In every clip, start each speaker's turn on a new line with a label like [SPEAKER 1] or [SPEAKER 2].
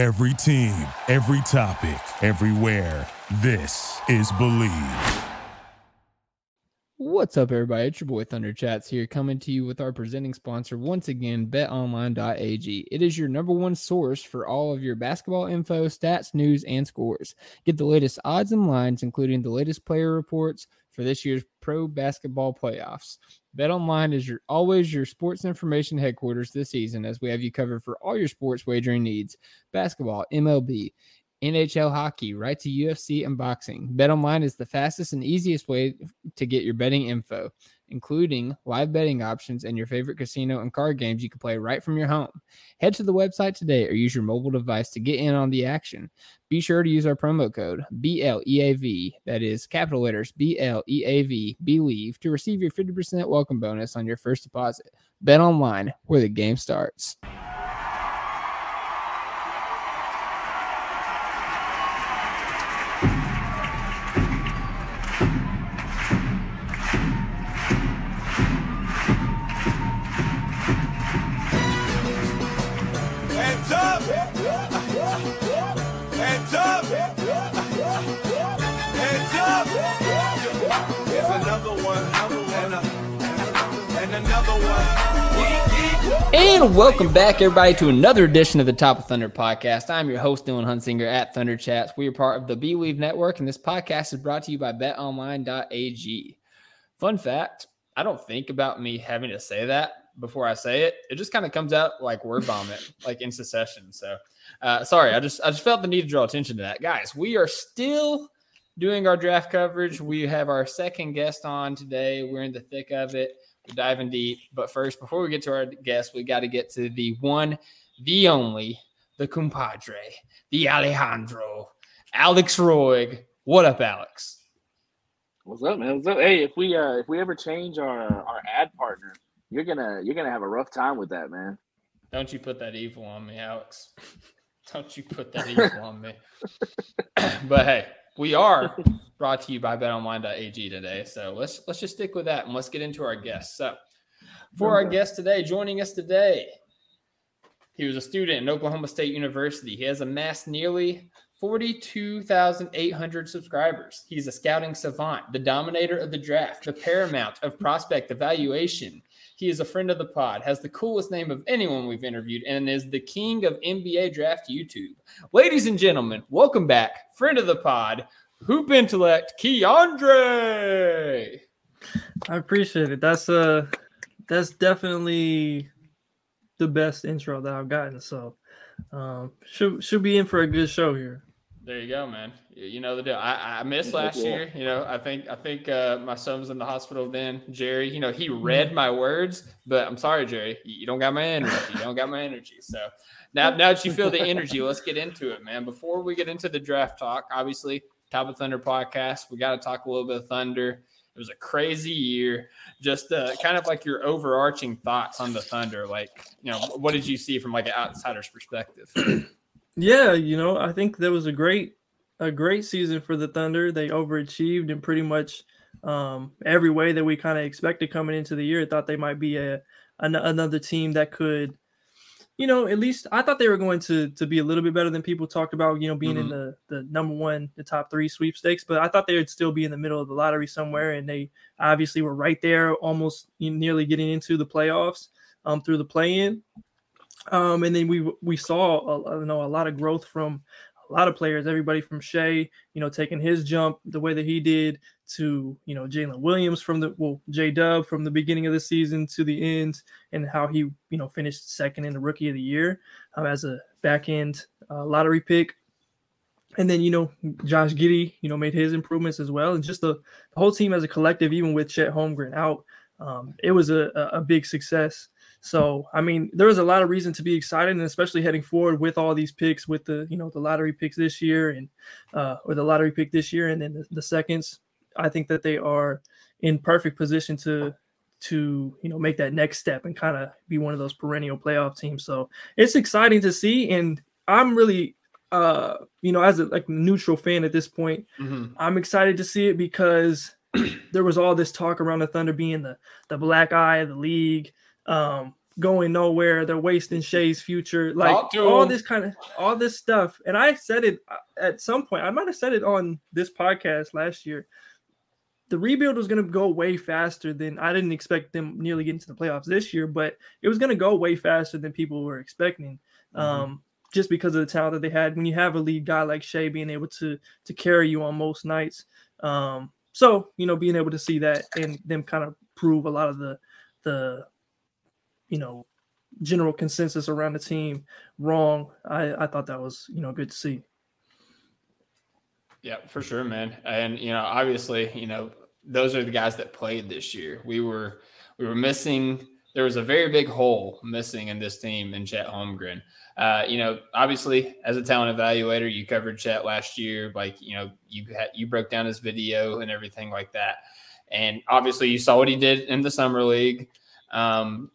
[SPEAKER 1] Every team, every topic, everywhere. This is Bleav.
[SPEAKER 2] What's up, everybody? It's your boy Thunder Chats here, coming to you with our presenting sponsor once again, betonline.ag. It is your number one source for all of your basketball info, stats, news, and scores. Get the latest odds and lines, including the latest player reports for this year's pro basketball playoffs. BetOnline is your always your sports information headquarters this season, as we have you covered for all your sports wagering needs: basketball, MLB, NHL hockey, right to UFC and boxing. BetOnline is the fastest and easiest way to get your betting info, including live betting options and your favorite casino and card games you can play right from your home. Head to the website today or use your mobile device to get in on the action. Be sure to use our promo code BLEAV, that is capital letters BLEAV, believe, to receive your 50% welcome bonus on your first deposit. Bet online where the game starts.
[SPEAKER 3] And another one. Yeet, yeet.
[SPEAKER 2] And welcome back, everybody, to another edition of the Top of Thunder podcast. I'm your host, Dylan Hunsinger at Thunder Chats. We are part of the Bleav Network, and this podcast is brought to you by betonline.ag. Fun fact I don't think about me having to say that before I say it. It just kind of comes out like word vomit, like in succession. So, uh, sorry, I just I just felt the need to draw attention to that, guys. We are still doing our draft coverage. We have our second guest on today. We're in the thick of it. We're diving deep. But first, before we get to our guest, we got to get to the one, the only, the compadre, the Alejandro, Alex Roig. What up, Alex?
[SPEAKER 4] What's up, man? What's up? Hey, if we uh if we ever change our our ad partner, you're gonna you're gonna have a rough time with that, man.
[SPEAKER 2] Don't you put that evil on me, Alex. Don't you put that evil on me. but hey, we are brought to you by betonline.ag today. So let's let's just stick with that and let's get into our guests. So for our guest today, joining us today, he was a student in Oklahoma State University. He has amassed nearly 42,800 subscribers. He's a scouting savant, the dominator of the draft, the paramount of prospect evaluation. He is a friend of the pod, has the coolest name of anyone we've interviewed, and is the king of NBA draft YouTube. Ladies and gentlemen, welcome back, friend of the pod, hoop intellect, Keandre.
[SPEAKER 5] I appreciate it. That's uh that's definitely the best intro that I've gotten. So um should should be in for a good show here.
[SPEAKER 2] There you go, man. You know the deal. I, I missed last
[SPEAKER 4] Yeah.
[SPEAKER 2] year. You know, I think I think uh, my son was in the hospital then. Jerry, you know, he read my words, but I'm sorry, Jerry, you you don't got my energy. You don't got my energy. So now, now that you feel the energy, let's get into it, man. Before we get into the draft talk, obviously, Top of Thunder podcast, we got to talk a little bit of Thunder. It was a crazy year. Just uh, kind of like your overarching thoughts on the Thunder. Like, you know, what did you see from like an outsider's perspective?
[SPEAKER 5] Yeah, you know, I think that was a great a great season for the Thunder. They overachieved in pretty much um every way that we kind of expected coming into the year. I thought they might be a an, another team that could you know, at least I thought they were going to to be a little bit better than people talked about, you know, being in the the number one, the top three sweepstakes. But I thought they would still be in the middle of the lottery somewhere, and they obviously were right there, almost nearly getting into the playoffs um, through the play-in. Um, and then we we saw a, you know a lot of growth from a lot of players. Everybody from Shai, you know, taking his jump the way that he did to you know Jalen Williams from the well J Dub from the beginning of the season to the end, and how he you know finished second in the Rookie of the Year um, as a back end uh, lottery pick. And then you know Josh Giddey, you know, made his improvements as well, and just the, the whole team as a collective, even with Chet Holmgren out, um, it was a, a a big success. So I mean, there is a lot of reason to be excited, and especially heading forward with all these picks, with the you know the lottery picks this year, and uh, or the lottery pick this year, and then the, the seconds. I think that they are in perfect position to to you know make that next step and kind of be one of those perennial playoff teams. So it's exciting to see, and I'm really uh you know as a like neutral fan at this point,
[SPEAKER 2] Mhm.
[SPEAKER 5] I'm excited to see it because there was all this talk around the Thunder being the the black eye of the league. Um, going nowhere. They're wasting Shai's future. Like all this kind of all this stuff. And I said it uh, at some point. I might have said it on this podcast last year. The rebuild was going to go way faster than I didn't expect them nearly getting to the playoffs this year, but it was going to go way faster than people were expecting. Um, just because of the talent that they had. When you have a lead guy like Shai being able to to carry you on most nights, um, so you know being able to see that and them kind of prove a lot of the the you know general consensus around the team wrong. I I thought that was you know good to see.
[SPEAKER 6] Yeah, for sure, man. And you know, obviously, you know, those are the guys that played this year. We were we were missing. There was a very big hole missing in this team in Chet Holmgren. Uh, you know, obviously, as a talent evaluator, you covered Chet last year. Like, you know, you had you broke down his video and everything like that. And obviously, you saw what he did in the summer league. Um,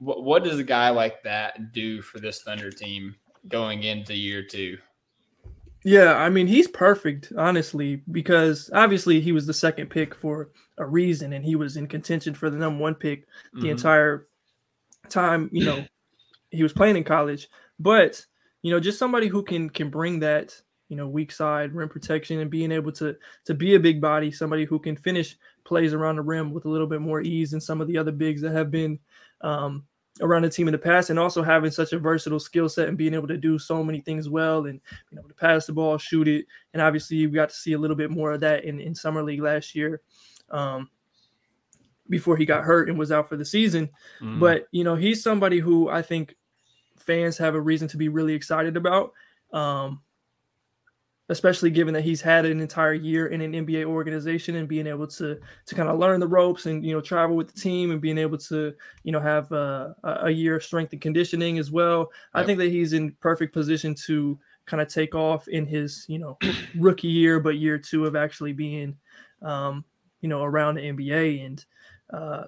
[SPEAKER 6] what, what does a guy like that do for this Thunder team going into year two?
[SPEAKER 5] Yeah, I mean he's perfect, honestly, because obviously he was the second pick for a reason, and he was in contention for the number one pick the
[SPEAKER 6] Mhm.
[SPEAKER 5] entire time. You know, he was playing in college, but you know, just somebody who can can bring that you know weak side rim protection and being able to to be a big body, somebody who can finish plays around the rim with a little bit more ease than some of the other bigs that have been um, around the team in the past, and also having such a versatile skill set and being able to do so many things well and being able to pass the ball, shoot it, and obviously we got to see a little bit more of that in in summer league last year. Um, before he got hurt and was out for the season,
[SPEAKER 6] Mhm.
[SPEAKER 5] but you know he's somebody who I think fans have a reason to be really excited about, um, especially given that he's had an entire year in an NBA organization and being able to to kind of learn the ropes and you know travel with the team and being able to you know have uh, a year of strength and conditioning as well. I think that he's in perfect position to kind of take off in his you know rookie year, but year two of actually being um, you know around the NBA and. Uh,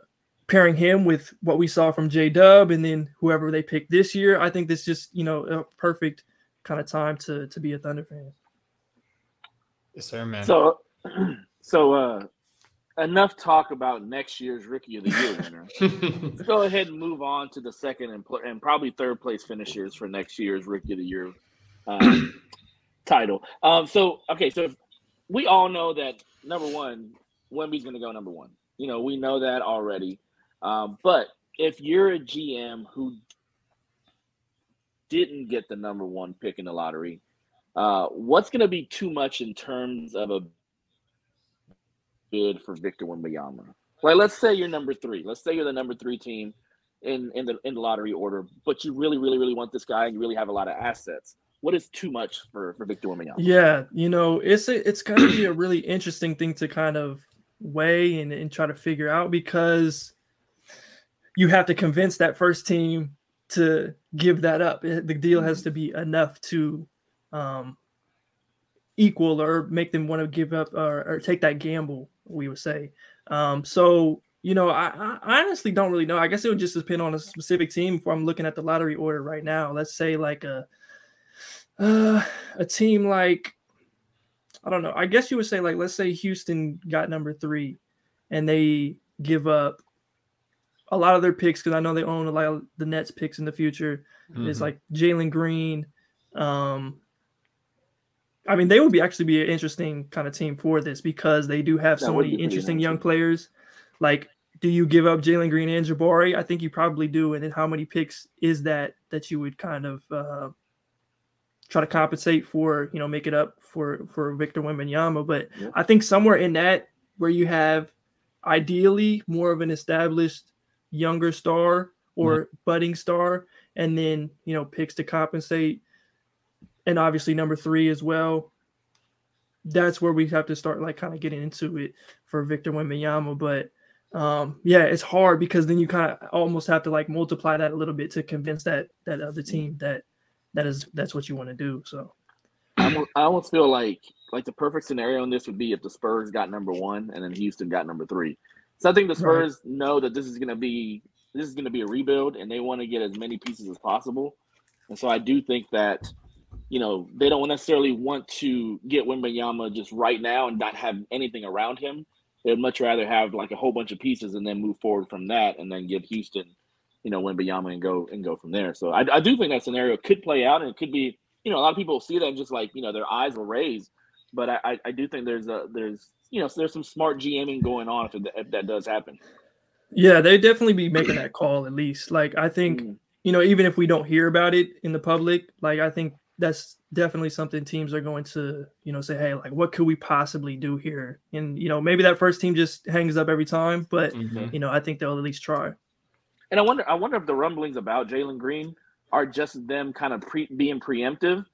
[SPEAKER 5] pairing him with what we saw from J Dub and then whoever they pick this year, I think this just you know a perfect kind of time to to be a Thunder fan.
[SPEAKER 6] Yes, sir, man.
[SPEAKER 4] So, so uh, enough talk about next year's Rookie of the Year winner. Let's go ahead and move on to the second and, pl- and probably third place finishers for next year's Rookie of the Year um, title. Um, so, okay, so we all know that number one, Wemby's going to go number one. You know, we know that already. Um, but if you're a GM who didn't get the number one pick in the lottery, uh, what's going to be too much in terms of a bid for Victor Wembanyama? Like, let's say you're number three. Let's say you're the number three team in in the in the lottery order, but you really, really, really want this guy, and you really have a lot of assets. What is too much for for Victor Wembanyama?
[SPEAKER 5] Yeah, you know, it's a, it's going to be a really interesting thing to kind of weigh and, and try to figure out because you have to convince that first team to give that up. The deal has to be enough to um, equal or make them want to give up or, or take that gamble. We would say. Um, so you know, I, I honestly don't really know. I guess it would just depend on a specific team. If I'm looking at the lottery order right now, let's say like a uh, a team like I don't know. I guess you would say like let's say Houston got number three, and they give up a lot of their picks because I know they own a lot of the Nets picks in the future. It's
[SPEAKER 6] Mhm.
[SPEAKER 5] like Jalen Green. Um, I mean, they would be actually be an interesting kind of team for this because they do have
[SPEAKER 4] That
[SPEAKER 5] so many interesting young players. Like, do you give up Jalen Green and Jabari? I think you probably do. And then how many picks is that that you would kind of uh, try to compensate for? You know, make it up for for Victor Wembanyama. But
[SPEAKER 4] Yeah.
[SPEAKER 5] I think somewhere in that where you have ideally more of an established younger star or budding star, and then you know picks to compensate, and obviously number three as well. That's where we have to start like kind of getting into it for Victor Wembanyama, but um, yeah, it's hard because then you kind of almost have to like multiply that a little bit to convince that that other team that that is that's what you want to do. So
[SPEAKER 4] I almost, feel like like the perfect scenario in this would be if the Spurs got number one and then Houston got number three. So I think the
[SPEAKER 5] Right.
[SPEAKER 4] Spurs know that this is going to be this is going to be a rebuild, and they want to get as many pieces as possible. And so I do think that you know they don't necessarily want to get Wembanyama just right now and not have anything around him. They'd much rather have like a whole bunch of pieces and then move forward from that, and then give Houston you know, Wembanyama and go and go from there. So I, I do think that scenario could play out, and it could be, you know, a lot of people see that and just like you know their eyes will raise. But I, I, do think there's a there's you know there's some smart GMing going on if, it, if that does happen.
[SPEAKER 5] Yeah, they definitely be making that call at least. Like I think
[SPEAKER 4] Mm.
[SPEAKER 5] you know even if we don't hear about it in the public, like I think that's definitely something teams are going to you know say, hey, like what could we possibly do here? And you know maybe that first team just hangs up every time, but
[SPEAKER 2] Mhm.
[SPEAKER 5] you know I think they'll at least try.
[SPEAKER 4] And I wonder, I wonder if the rumblings about Jalen Green are just them kind of pre, being preemptive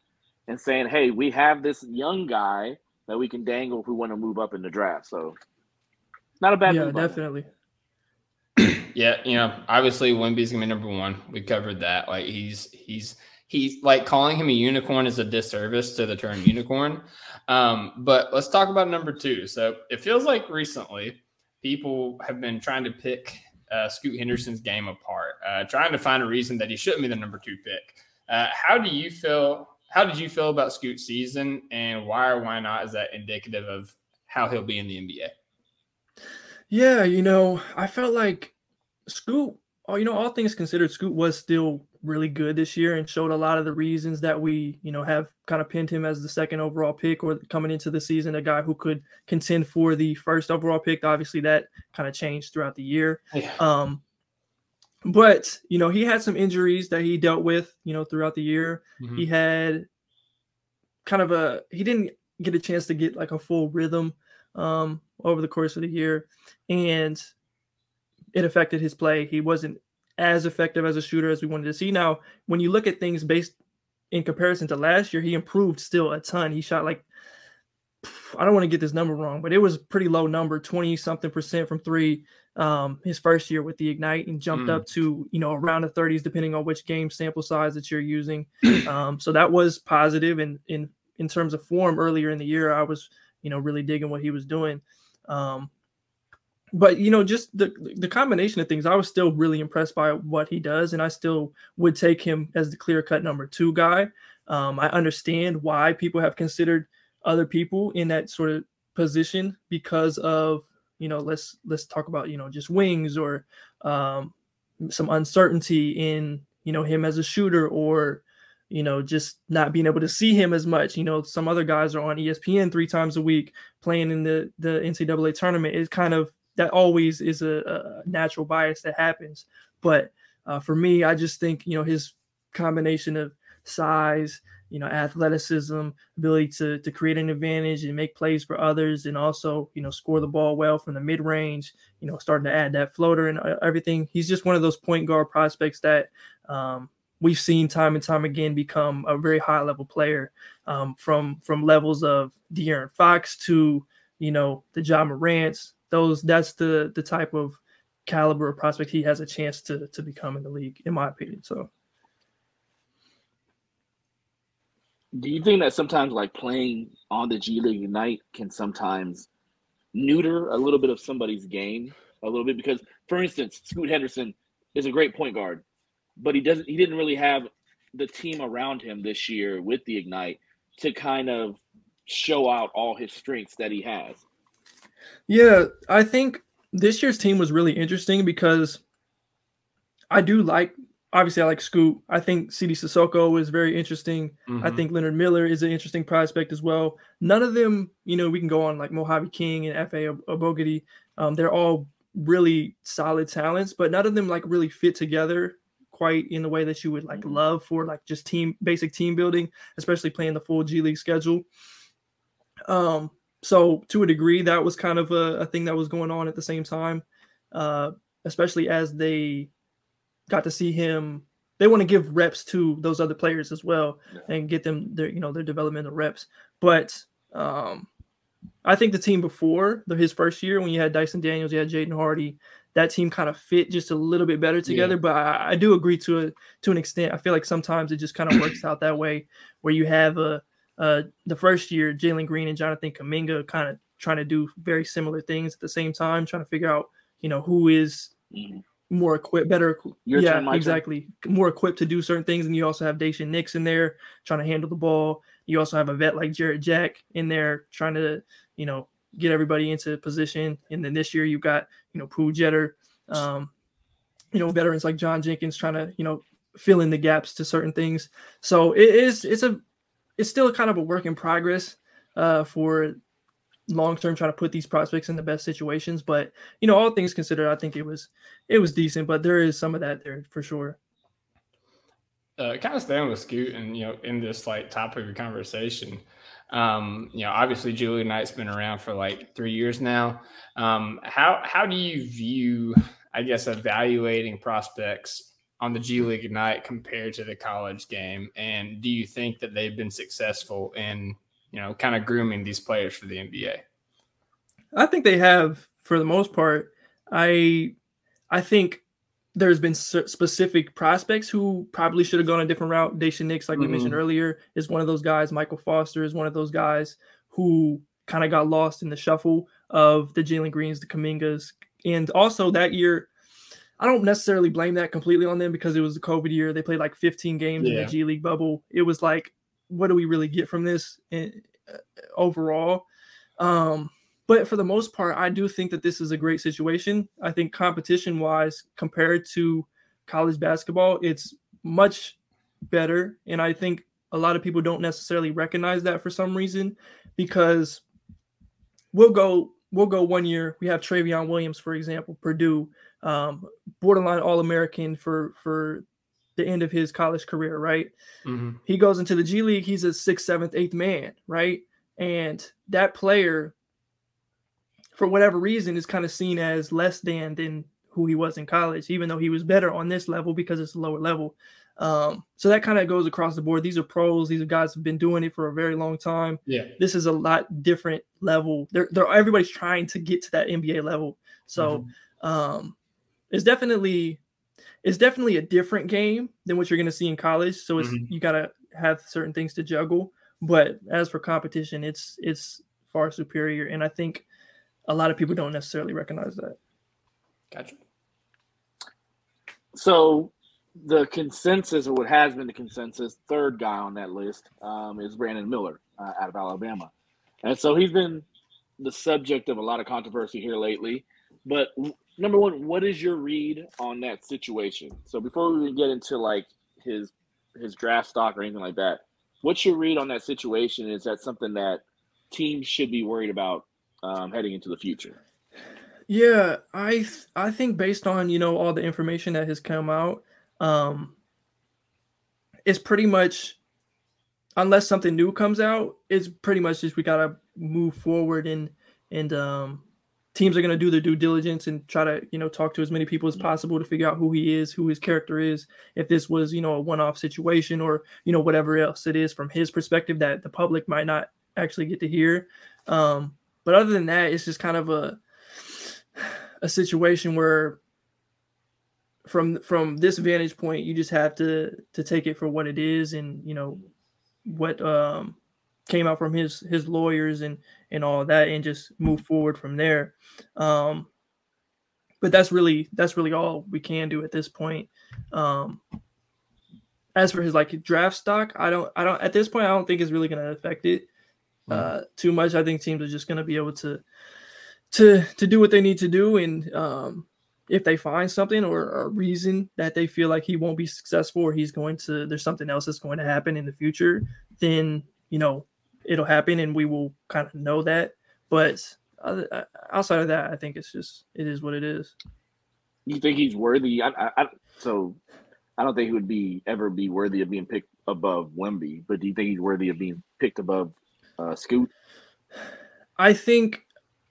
[SPEAKER 4] and saying, "Hey, we have this young guy that we can dangle if we want to move up in the draft." So, not a bad
[SPEAKER 5] yeah,
[SPEAKER 4] move. by
[SPEAKER 5] definitely.
[SPEAKER 2] Yeah, you know, obviously Wemby's gonna be number one. We covered that. Like he's he's he's like calling him a unicorn is a disservice to the term unicorn. Um, but let's talk about number two. So it feels like recently people have been trying to pick uh, Scoot Henderson's game apart, uh, trying to find a reason that he shouldn't be the number two pick. Uh, how do you feel? How did you feel about Scoot's season, and why or why not is that indicative of how he'll be in the NBA?
[SPEAKER 5] Yeah, you know, I felt like Scoot, you know, all things considered, Scoot was still really good this year and showed a lot of the reasons that we, you know, have kind of pinned him as the second overall pick or coming into the season, a guy who could contend for the first overall pick. Obviously, that kind of changed throughout the year.
[SPEAKER 2] Yeah.
[SPEAKER 5] Um, but you know, he had some injuries that he dealt with, you know, throughout the year. He had kind of a he didn't get a chance to get like a full rhythm um over the course of the year and it affected his play. He wasn't as effective as a shooter as we wanted to see. Now, when you look at things based in comparison to last year, he improved still a ton. He shot like I don't want to get this number wrong, but it was a pretty low number, 20 something percent from three um, his first year with the Ignite and jumped
[SPEAKER 2] Mm.
[SPEAKER 5] up to, you know, around the 30s, depending on which game sample size that you're using. Um, so that was positive. And in, in terms of form earlier in the year, I was, you know, really digging what he was doing. Um, but you know, just the the combination of things, I was still really impressed by what he does, and I still would take him as the clear cut number two guy. Um, I understand why people have considered other people in that sort of position because of you know let's let's talk about you know just wings or um, some uncertainty in you know him as a shooter or you know just not being able to see him as much you know some other guys are on espn three times a week playing in the the ncaa tournament it kind of that always is a, a natural bias that happens. But uh, for me i just think you know his combination of size you know athleticism ability to to create an advantage and make plays for others and also you know score the ball well from the mid range you know starting to add that floater and uh, everything. He's just one of those point guard prospects that um, we've seen time and time again become a very high level player um, from from levels of De'Aaron Fox to you know the Ja Morant's those that's the the type of caliber of prospect he has a chance to to become in the league in my opinion so
[SPEAKER 4] Do you think that sometimes like playing on the G League Ignite can sometimes neuter a little bit of somebody's game a little bit? Because, for instance, Scoot Henderson is a great point guard, but he doesn't. He didn't really have the team around him this year with the Ignite to kind of show out all his strengths that he has.
[SPEAKER 5] Yeah, I think this year's team was really interesting because I do like obviously I like Scoot. I think Sidy Cissoko is very interesting. I
[SPEAKER 2] Mhm.
[SPEAKER 5] think Leonard Miller is an interesting prospect as well. None of them, you know, we can go on like Mojave King and Efe Abogidi. Um, they're all really solid talents, but none of them like really fit together quite in the way that you would like
[SPEAKER 4] Mhm.
[SPEAKER 5] love for like just team basic team building, especially playing the full G League schedule. Um, so to a degree, that was kind of a, a thing that was going on at the same time, uh, especially as they got to see him. They want to give reps to those other players as well
[SPEAKER 4] Yeah.
[SPEAKER 5] and get them their you know their developmental reps. But um, I think the team before the, his first year, when you had Dyson Daniels, you had Jaden Hardy, that team kind of fit just a little bit better together. But I, I do agree to a to an extent. I feel like sometimes it just kind of works out that way, where you have a uh, the first year Jalen Green and Jonathan Kuminga kind of trying to do very similar things at the same time, trying to figure out you know who is
[SPEAKER 4] Mhm.
[SPEAKER 5] more equipped, better.
[SPEAKER 4] Your
[SPEAKER 5] yeah,
[SPEAKER 4] turn, my turn.
[SPEAKER 5] exactly. More equipped to do certain things, and you also have Daishen Nix in there trying to handle the ball. You also have a vet like Jarrett Jack in there trying to, you know, get everybody into position. And then this year you've got, you know, Pooh Jeter. Um, you know, veterans like John Jenkins trying to, you know, fill in the gaps to certain things. So it is it's a it's still kind of a work in progress uh, for long term trying to put these prospects in the best situations. But you know, all things considered, I think it was it was decent. But there is some of that there for sure.
[SPEAKER 2] Uh, kind of staying with Scoot and you know in this like topic of conversation. Um, you know, obviously G League Ignite's been around for like three years now. Um, how how do you view, I guess, evaluating prospects on the G League Ignite compared to the college game? And do you think that they've been successful in, you know, kind of grooming these players for the NBA?
[SPEAKER 5] I think they have for the most part. I I think there's been specific prospects who probably should have gone a different route. Daishen Nix, like we mm-hmm. mentioned earlier, is one of those guys. Michael Foster is one of those guys who kind of got lost in the shuffle of the Jalen Greens, the Kumingas, and also that year I don't necessarily blame that completely on them because it was the COVID year. They played like 15 games yeah. in the G League bubble. It was like, what do we really get from this in, uh, overall? Um, but for the most part, I do think that this is a great situation. I think competition wise, compared to college basketball, it's much better. And I think a lot of people don't necessarily recognize that for some reason because we'll go we'll go one year. We have Trevion Williams, for example, Purdue um, borderline All American for for the end of his college career, right? Mm-hmm. He goes into the G League. He's a sixth, seventh, eighth man, right? And that player, for whatever reason, is kind of seen as less than than who he was in college, even though he was better on this level because it's a lower level. Um, so that kind of goes across the board. These are pros. These are guys who've been doing it for a very long time.
[SPEAKER 2] Yeah.
[SPEAKER 5] This is a lot different level. They're, they're everybody's trying to get to that NBA level. So mm-hmm. um, it's definitely it's definitely a different game than what you're going to see in college. So it's mm-hmm. you got to have certain things to juggle. But as for competition, it's it's far superior, and I think a lot of people don't necessarily recognize that.
[SPEAKER 2] Gotcha.
[SPEAKER 4] So the consensus, or what has been the consensus, third guy on that list um, is Brandon Miller uh, out of Alabama, and so he's been the subject of a lot of controversy here lately. But number one, what is your read on that situation? So before we get into like his his draft stock or anything like that, what's your read on that situation? Is that something that teams should be worried about um, heading into the future?
[SPEAKER 5] Yeah, I th- I think based on you know all the information that has come out, um, it's pretty much unless something new comes out, it's pretty much just we gotta move forward and and um teams are going to do their due diligence and try to you know talk to as many people as possible to figure out who he is who his character is. If this was you know a one-off situation or you know whatever else it is from his perspective that the public might not actually get to hear. Um, but other than that it's just kind of a a situation where from from this vantage point you just have to to take it for what it is and you know what um came out from his his lawyers and and all that and just move forward from there. Um but that's really that's really all we can do at this point. Um as for his like draft stock i don't i don't at this point i don't think it's really going to affect it uh too much. I think teams are just going to be able to to to do what they need to do and um if they find something or a reason that they feel like he won't be successful or he's going to there's something else that's going to happen in the future then you know it'll happen and we will kind of know that. But outside of that, I think it's just it is what it is.
[SPEAKER 4] You think he's worthy? I, I, I, so I don't think he would be ever be worthy of being picked above Wemby. But do you think he's worthy of being picked above uh, Scoot?
[SPEAKER 5] I think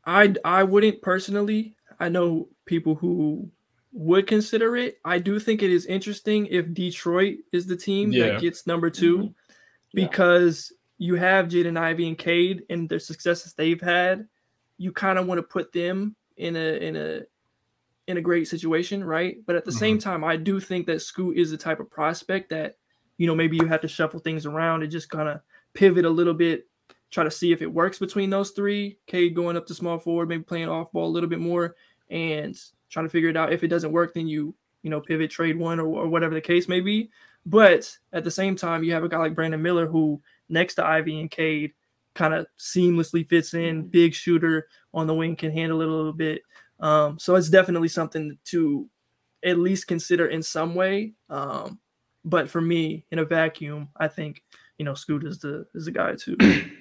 [SPEAKER 5] I I wouldn't personally. I know people who would consider it. I do think it is interesting if Detroit is the team yeah. that gets number 2 mm-hmm. because you have Jaden Ivey and Cade and the successes they've had, you kind of want to put them in a in a in a great situation, right? But at the mm-hmm. same time, I do think that Scoot is the type of prospect that, you know, maybe you have to shuffle things around and just kind of pivot a little bit, try to see if it works between those three. Cade going up to small forward, maybe playing off ball a little bit more, and trying to figure it out. If it doesn't work, then you you know pivot trade one or, or whatever the case may be. But at the same time, you have a guy like Brandon Miller who next to Ivey and Cade, kind of seamlessly fits in. Mm-hmm. Big shooter on the wing, can handle it a little bit. Um, so it's definitely something to at least consider in some way. Um, but for me, in a vacuum, I think you know Scoot is the is the guy too.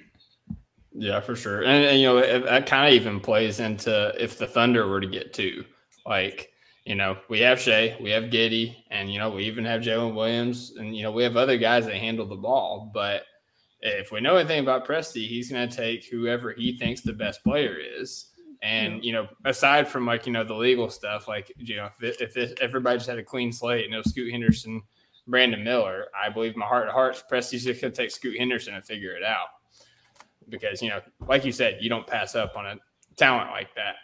[SPEAKER 2] Yeah, for sure. And, and you know, it, that kind of even plays into if the Thunder were to get two. Like, you know, we have Shai, we have Giddey, and you know, we even have Jalen Williams, and you know, we have other guys that handle the ball. But if we know anything about Presti, he's going to take whoever he thinks the best player is. And you know, aside from like you know the legal stuff, like you know, if, if, if everybody just had a clean slate, you know, Scoot Henderson, Brandon Miller, I believe my heart of hearts, Presti's just going to take Scoot Henderson and figure it out because you know, like you said, you don't pass up on a talent like that.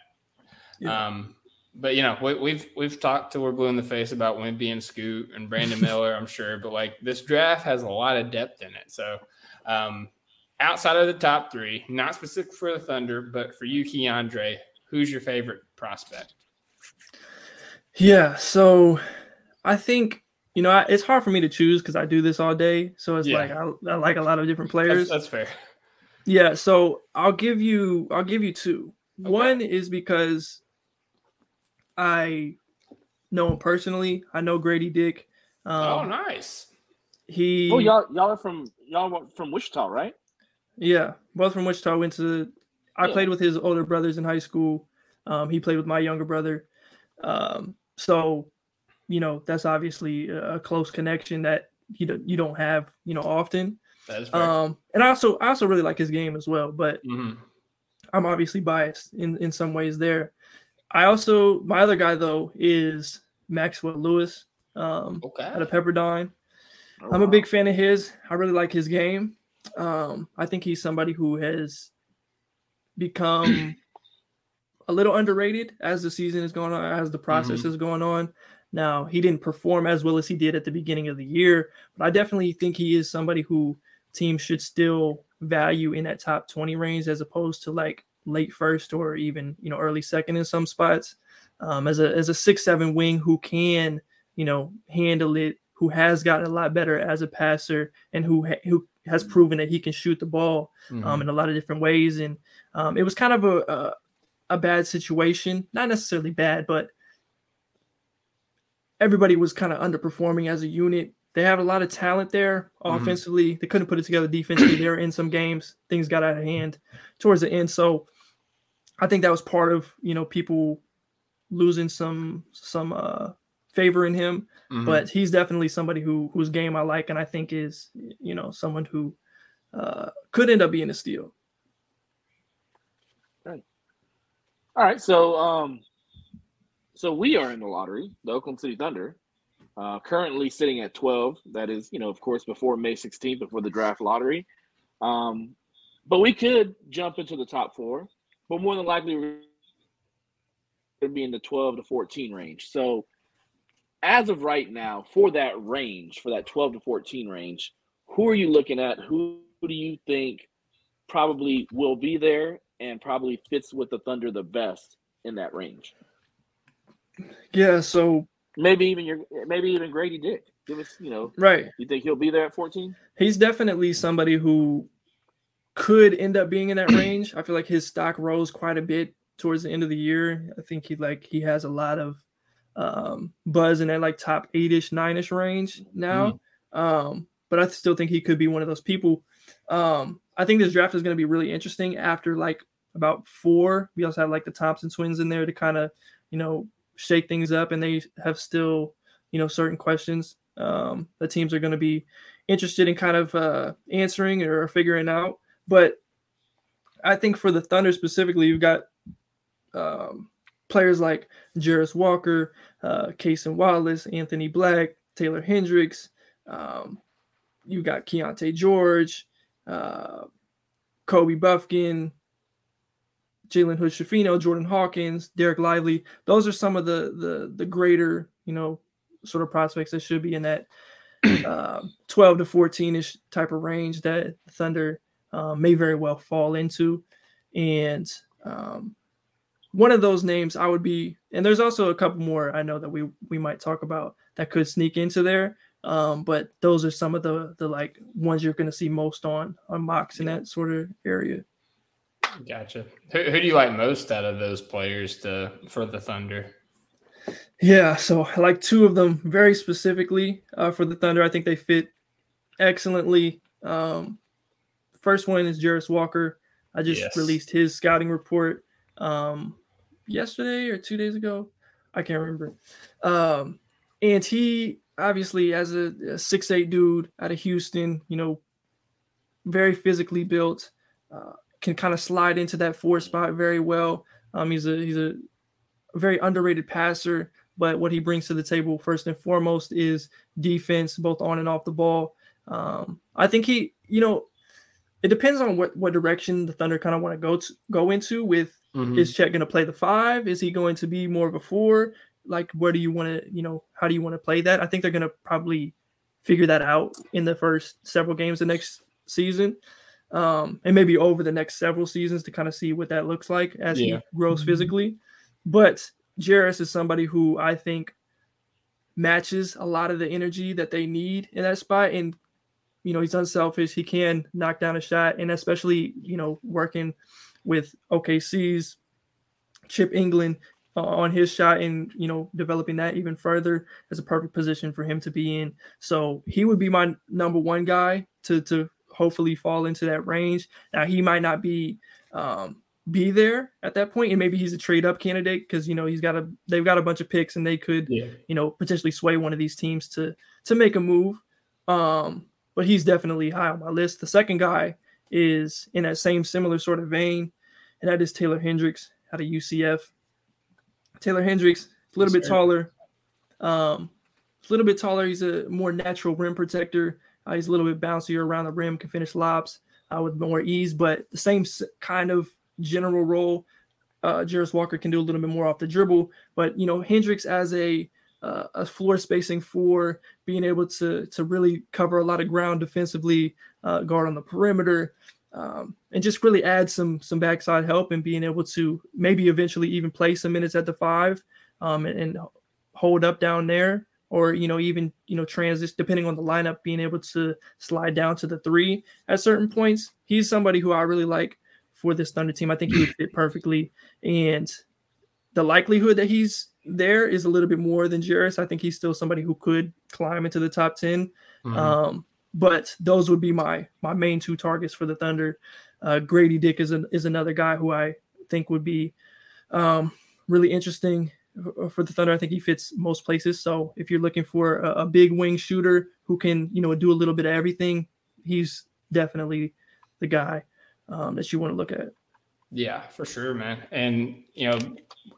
[SPEAKER 2] Yeah. Um, but you know, we, have we've, we've talked till we're blue in the face about Wemby and Scoot and Brandon Miller, I'm sure, but like this draft has a lot of depth in it. So, um, outside of the top three, not specific for the Thunder, but for you, Keandre, who's your favorite prospect?
[SPEAKER 5] Yeah, so I think you know it's hard for me to choose because I do this all day. So it's yeah. like I, I, like a lot of different players.
[SPEAKER 2] That's, that's fair.
[SPEAKER 5] Yeah, so I'll give you I'll give you two. Okay. One is because I know him personally. I know Grady Dick.
[SPEAKER 2] Um, oh, nice.
[SPEAKER 5] He.
[SPEAKER 4] Oh, y'all y'all are from y'all from Wichita, right?
[SPEAKER 5] Yeah, both from Wichita. Went to. I yeah. played with his older brothers in high school. Um, he played with my younger brother. Um, so, you know, that's obviously a close connection that you don't you don't have you know often. Um, and I also I also really like his game as well, but mm-hmm. I'm obviously biased in in some ways there. I also my other guy though is Maxwell Lewis um, okay. out of Pepperdine. I'm a big fan of his. I really like his game. Um, I think he's somebody who has become a little underrated as the season is going on, as the process mm-hmm. is going on. Now, he didn't perform as well as he did at the beginning of the year, but I definitely think he is somebody who teams should still value in that top 20 range as opposed to like late first or even you know early second in some spots um, as a as a six seven wing who can you know handle it who has gotten a lot better as a passer and who ha- who has proven that he can shoot the ball um, mm-hmm. in a lot of different ways and um, it was kind of a, a a bad situation not necessarily bad but everybody was kind of underperforming as a unit they have a lot of talent there mm-hmm. offensively. Mm-hmm. They couldn't put it together defensively. they were in some games. Things got out of hand towards the end. So I think that was part of, you know, people losing some some uh favor in him. Mm-hmm. But he's definitely somebody who whose game I like and I think is, you know, someone who uh could end up being a steal.
[SPEAKER 4] Right. All right. So um so we are in the lottery, the Oklahoma City Thunder. Uh, currently sitting at 12. That is, you know, of course, before May 16th, before the draft lottery. Um, but we could jump into the top four, but more than likely, would be in the 12 to 14 range. So, as of right now, for that range, for that 12 to 14 range, who are you looking at? Who, who do you think probably will be there and probably fits with the Thunder the best in that range?
[SPEAKER 5] Yeah, so
[SPEAKER 4] Maybe even your maybe even Grady Dick. Give us, you know,
[SPEAKER 5] right.
[SPEAKER 4] You think he'll be there at 14?
[SPEAKER 5] He's definitely somebody who could end up being in that range. I feel like his stock rose quite a bit towards the end of the year. I think he like he has a lot of um buzz in that like top eight-ish, nine-ish range now. Mm. Um, but I still think he could be one of those people. Um, I think this draft is going to be really interesting after like about four. We also have like the Thompson twins in there to kind of, you know, shake things up and they have still, you know, certain questions um, the teams are going to be interested in kind of uh, answering or figuring out. But I think for the Thunder specifically, you've got um, players like Jarace Walker, uh, Cason Wallace, Anthony Black, Taylor Hendricks. Um, you got Keyonte George, uh, Kobe Bufkin, Jalen Hood Schifino, Jordan Hawkins, Dereck Lively. Those are some of the the the greater, you know, sort of prospects that should be in that uh, 12 to 14 ish type of range that Thunder uh, may very well fall into. And um, one of those names I would be, and there's also a couple more I know that we we might talk about that could sneak into there. Um, but those are some of the the like ones you're going to see most on on mocks in that sort of area.
[SPEAKER 2] Gotcha. Who, who do you like most out of those players to for the Thunder?
[SPEAKER 5] Yeah, so I like two of them very specifically uh, for the Thunder. I think they fit excellently. Um, first one is Jarace Walker. I just
[SPEAKER 2] Yes.
[SPEAKER 5] released his scouting report um, yesterday or two days ago. I can't remember. Um, and he obviously, as a, six eight dude out of Houston, you know, very physically built, uh, can kind of slide into that four spot very well. Um, he's a he's a very underrated passer, but what he brings to the table first and foremost is defense, both on and off the ball. Um, I think he, you know, it depends on what what direction the Thunder kind of want to go to go into. With
[SPEAKER 2] Mhm.
[SPEAKER 5] is Chet going to play the five? Is he going to be more of a four? Like, where do you want to, you know, how do you want to play that? I think they're going to probably figure that out in the first several games the next season, um, and maybe over the next several seasons to kind of see what that looks like as
[SPEAKER 2] Yeah.
[SPEAKER 5] he grows physically. But Jarace is somebody who I think matches a lot of the energy that they need in that spot. And, you know, he's unselfish. He can knock down a shot. And especially, you know, working with OKC's Chip Engelland uh, on his shot and, you know, developing that even further is a perfect position for him to be in. So he would be my number one guy to, to hopefully fall into that range. Now, he might not be, um, be there at that point, and maybe he's a trade up candidate because you know he's got a they've got a bunch of picks and they could
[SPEAKER 2] Yeah.
[SPEAKER 5] you know potentially sway one of these teams to to make a move. Um, but he's definitely high on my list. The second guy is in that same similar sort of vein, and that is Taylor Hendricks out of UCF. Taylor Hendricks, a little
[SPEAKER 2] Yes,
[SPEAKER 5] bit taller, um, a little bit taller. He's a more natural rim protector. Uh, he's a little bit bouncier around the rim, can finish lobs uh, with more ease, but the same kind of general role. Uh, Jarace Walker can do a little bit more off the dribble, but you know Hendricks as a uh, a floor spacing for being able to to really cover a lot of ground defensively, uh, guard on the perimeter, um, and just really add some some backside help and being able to maybe eventually even play some minutes at the five um, and, and hold up down there, or you know even you know transition depending on the lineup, being able to slide down to the three at certain points. He's somebody who I really like for this Thunder team. I think he would fit perfectly, and the likelihood that he's there is a little bit more than Jarace. I think he's still somebody who could climb into the top 10.
[SPEAKER 2] Mhm.
[SPEAKER 5] Um, but those would be my my main two targets for the Thunder. Uh, Grady Dick is an, is another guy who I think would be um, really interesting for the Thunder. I think he fits most places. So if you're looking for a, a big wing shooter who can you know do a little bit of everything, he's definitely the guy um, that you want to look at.
[SPEAKER 2] Yeah, for sure, man. And you know,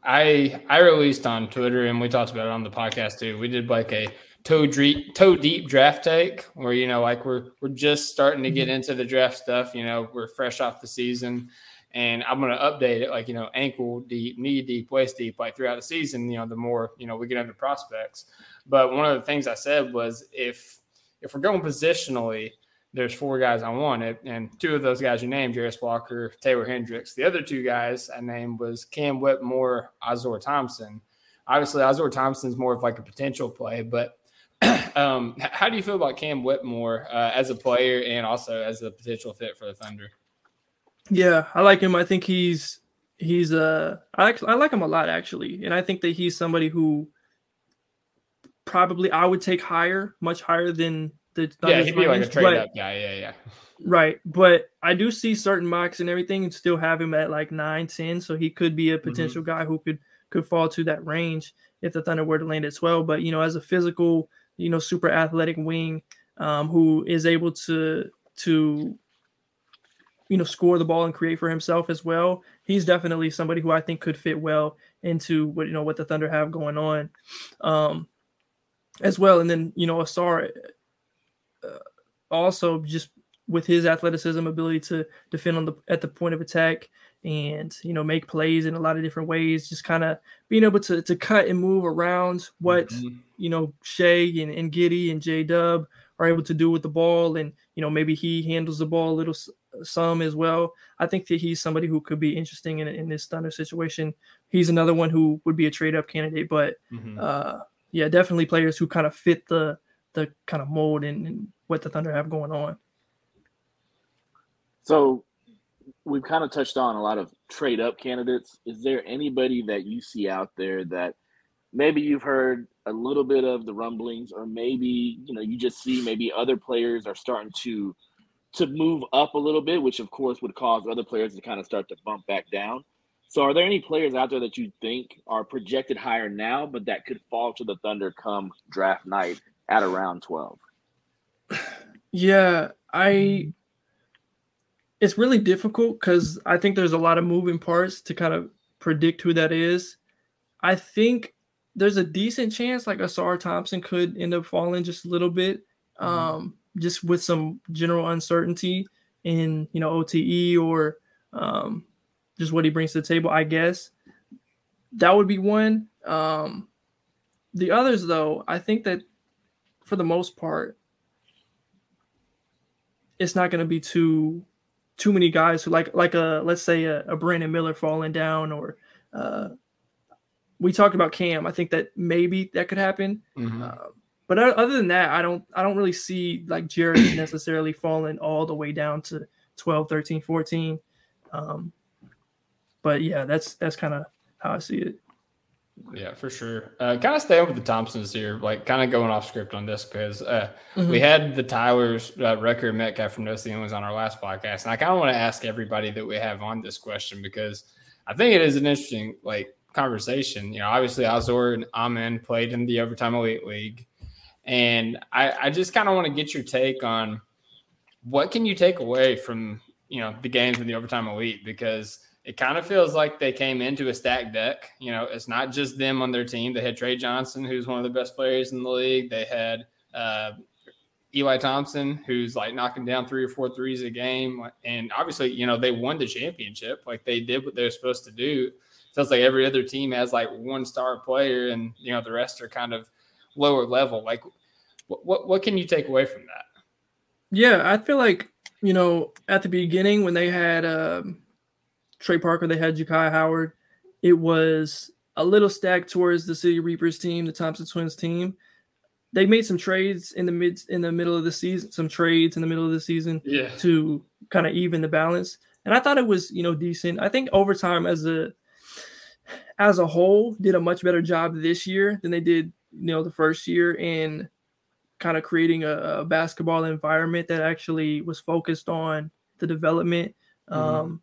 [SPEAKER 2] I I released on Twitter and we talked about it on the podcast too. We did like a toe deep toe deep draft take where you know like we're we're just starting to get mm-hmm. into the draft stuff. You know, we're fresh off the season, and I'm gonna update it like you know ankle deep, knee deep, waist deep, like throughout the season. You know, the more you know we get into prospects. But one of the things I said was if if we're going positionally, there's four guys I wanted, and two of those guys you named, Jarace Walker, Taylor Hendricks. The other two guys I named was Cam Whitmore, Ausar Thompson. Obviously, Ausar Thompson's more of like a potential play, but um, how do you feel about Cam Whitmore uh, as a player and also as a potential fit for the Thunder?
[SPEAKER 5] Yeah, I like him. I think he's he's uh I I like him a lot actually, and I think that he's somebody who probably I would take higher, much higher than the
[SPEAKER 2] yeah, he'd be like a trade up guy. Yeah, yeah.
[SPEAKER 5] Right, but I do see certain mocks and everything, and still have him at like nine, ten. So he could be a potential guy who could could fall to that range if the Thunder were to land at twelve. But you know, as a physical, you know, super athletic wing, um, who is able to to you know score the ball and create for himself as well, he's definitely somebody who I think could fit well into what you know what the Thunder have going on, um, as well. And then you know, Ausar also just with his athleticism, ability to defend on the at the point of attack, and you know make plays in a lot of different ways, just kind of being able to to cut and move around what
[SPEAKER 2] Mhm.
[SPEAKER 5] you know Shai and, and Giddey and J Dub are able to do with the ball, and you know maybe he handles the ball a little some as well. I think that he's somebody who could be interesting in, in this Thunder situation. He's another one who would be a trade up candidate, but
[SPEAKER 2] Mhm.
[SPEAKER 5] uh, yeah, definitely players who kind of fit the the kind of mold and, and what the Thunder have going on.
[SPEAKER 4] So we've kind of touched on a lot of trade up candidates. Is there anybody that you see out there that maybe you've heard a little bit of the rumblings, or maybe you know you just see maybe other players are starting to to move up a little bit, which of course would cause other players to kind of start to bump back down. So, are there any players out there that you think are projected higher now, but that could fall to the Thunder come draft night at around twelve?
[SPEAKER 5] Yeah, I. It's really difficult because I think there's a lot of moving parts to kind of predict who that is. I think there's a decent chance like Ausar Thompson could end up falling just a little bit, mm-hmm. um, just with some general uncertainty in you know OTE or um, just what he brings to the table. I guess that would be one. Um, the others, though, I think that for the most part, it's not going to be too too many guys who like like a let's say a, a Brandon Miller falling down or uh, we talked about Cam. I think that maybe that could happen. Mm-hmm. Uh, but other than that, I don't I don't really see like Jared necessarily falling all the way down to 12, 13, 14. Um, but yeah, that's that's kind of how I see it.
[SPEAKER 2] Yeah, for sure. Uh, kind of stay with the Thompsons here, like kind of going off script on this because uh, mm-hmm. we had the Tyler's uh, record Metcalf from No Ceilings on our last podcast, and I kind of want to ask everybody that we have on this question because I think it is an interesting like conversation. You know, obviously Ausar and Amen played in the Overtime Elite League, and I, I just kind of want to get your take on what can you take away from you know the games in the Overtime Elite because it kind of feels like they came into a stacked deck. You know, it's not just them on their team. They had Trey Johnson, who's one of the best players in the league. They had uh, Eli Thompson, who's like knocking down three or four threes a game. And obviously, you know, they won the championship. Like they did what they're supposed to do. It feels like every other team has like one star player and, you know, the rest are kind of lower level. Like, what, what, what can you take away from that?
[SPEAKER 5] Yeah, I feel like, you know, at the beginning when they had, um, Trey Parker, they had Ja'Kai Howard. It was a little stacked towards the City Reapers team, the Thompson Twins team. They made some trades in the mid in the middle of the season, some trades in the middle of the season
[SPEAKER 2] yeah.
[SPEAKER 5] to kind of even the balance. And I thought it was, you know, decent. I think overtime as a as a whole did a much better job this year than they did, you know, the first year in kind of creating a, a basketball environment that actually was focused on the development. Mm-hmm. Um,